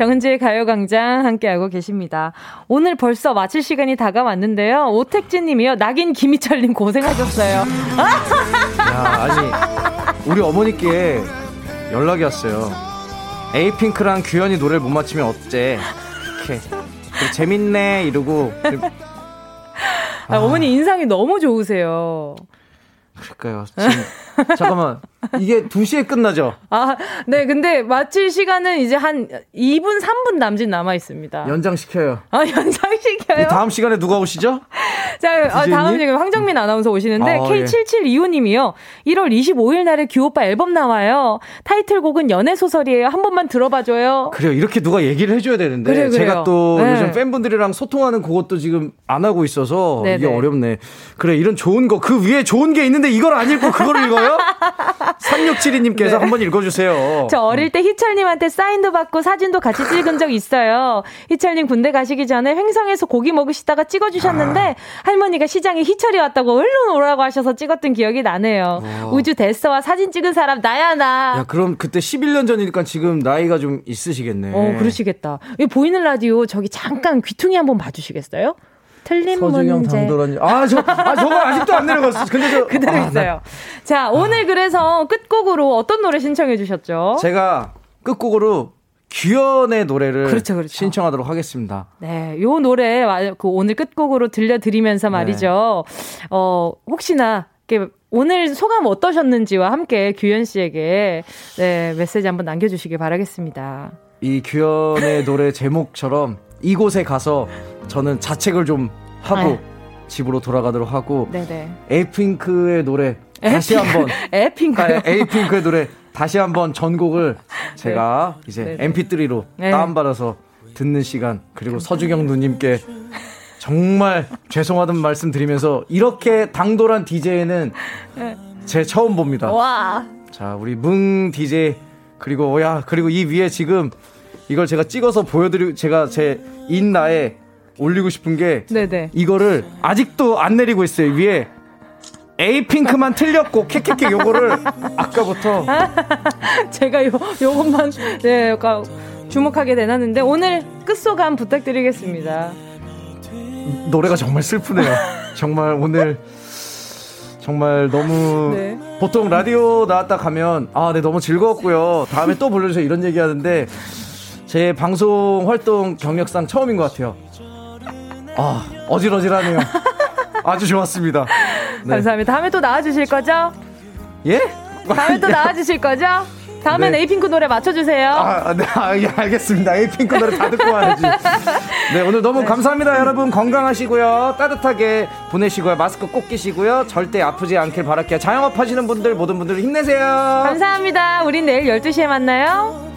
정은지의 가요광장 함께하고 계십니다. 오늘 벌써 마칠 시간이 다가왔는데요. 오택진 님이요. 낙인 김희철 님 고생하셨어요. 야, 아니, 우리 어머니께 연락이 왔어요. 에이핑크랑 규현이 노래를 못 맞히면 어째. 이렇게. 재밌네, 이러고. 아, 어머니 인상이 너무 좋으세요. 그럴까요? 지금, 잠깐만. 이게 2시에 끝나죠? 아, 네. 근데 마칠 시간은 이제 한 2분, 3분 남짓 남아 있습니다. 연장시켜요. 아, 연장시켜요? 다음 시간에 누가 오시죠? 자, 아, 다음 시간에 황정민 아나운서 오시는데, 아, K7725님이요. 예. 1월 25일 날에 규오빠 앨범 나와요. 타이틀곡은 연애소설이에요. 한 번만 들어봐줘요. 그래요. 이렇게 누가 얘기를 해줘야 되는데. 그래, 제가 또 네. 요즘 팬분들이랑 소통하는 그것도 지금 안 하고 있어서 네네. 이게 어렵네. 그래, 이런 좋은 거, 그 위에 좋은 게 있는데 이걸 안 읽고 그걸 읽어요? 3672님께서 네. 한번 읽어주세요. 저 어릴 때 희철님한테 사인도 받고 사진도 같이 찍은 적 있어요. 희철님 군대 가시기 전에 횡성에서 고기 먹으시다가 찍어주셨는데 아. 할머니가 시장에 희철이 왔다고 얼른 오라고 하셔서 찍었던 기억이 나네요. 어. 우주 데스와 사진 찍은 사람 나야 나. 야 그럼 그때 11년 전이니까 지금 나이가 좀 있으시겠네. 어 그러시겠다. 이 보이는 라디오 저기 잠깐 귀퉁이 한번 봐주시겠어요? 틀린 문제. 당돌한 아, 저, 아, 저거 아직도 안 내려갔어. 근데 저. 그대로 아, 있어요. 네. 자, 오늘 그래서 끝곡으로 어떤 노래 신청해 주셨죠? 제가 끝곡으로 규현의 노래를 그렇죠, 그렇죠. 신청하도록 하겠습니다. 네, 요 노래 그 오늘 끝곡으로 들려드리면서 네. 말이죠. 네. 어, 혹시나 오늘 소감 어떠셨는지와 함께 규현 씨에게 네, 메시지 한번 남겨주시길 바라겠습니다. 이 규현의 노래 제목처럼 이곳에 가서 저는 자책을 좀 하고 아. 집으로 돌아가도록 하고 네네. 에이핑크의 노래 다시 한번 에이핑크 아, 에이핑크의 노래 다시 한번 전곡을 제가 네. 이제 네네. MP3로 네. 다운받아서 듣는 시간 그리고 서주경 누님께 정말 죄송하다는 말씀 드리면서 이렇게 당돌한 DJ는 네. 제 처음 봅니다. 와. 자, 우리 뭉 DJ 그리고 야 그리고 이 위에 지금 이걸 제가 찍어서 보여드리고 제가 제 인나에 올리고 싶은 게 네네. 이거를 아직도 안 내리고 있어요 위에 에이핑크만 틀렸고 캐캐캐 요거를 아까부터 제가 요 요것만 네 주목하게 되놨는데 오늘 끝소감 부탁드리겠습니다. 노래가 정말 슬프네요. 정말 오늘 정말 너무 네. 보통 라디오 나왔다 가면 아, 네 너무 즐거웠고요. 다음에 또 불러주세요 이런 얘기하는데 제 방송 활동 경력상 처음인 것 같아요. 아 어질어질하네요. 아주 좋았습니다. 네. 감사합니다. 다음에 또 나와주실 거죠? 예? 다음에 또 나와주실 거죠? 다음엔 네. 에이핑크 노래 맞춰주세요. 아, 네, 아, 예, 알겠습니다. 에이핑크 노래 다 듣고 와야지. 네, 오늘 너무 네. 감사합니다. 여러분 건강하시고요. 따뜻하게 보내시고요. 마스크 꼭 끼시고요. 절대 아프지 않길 바랄게요. 자영업 하시는 분들, 모든 분들 힘내세요. 감사합니다. 우린 내일 12시에 만나요.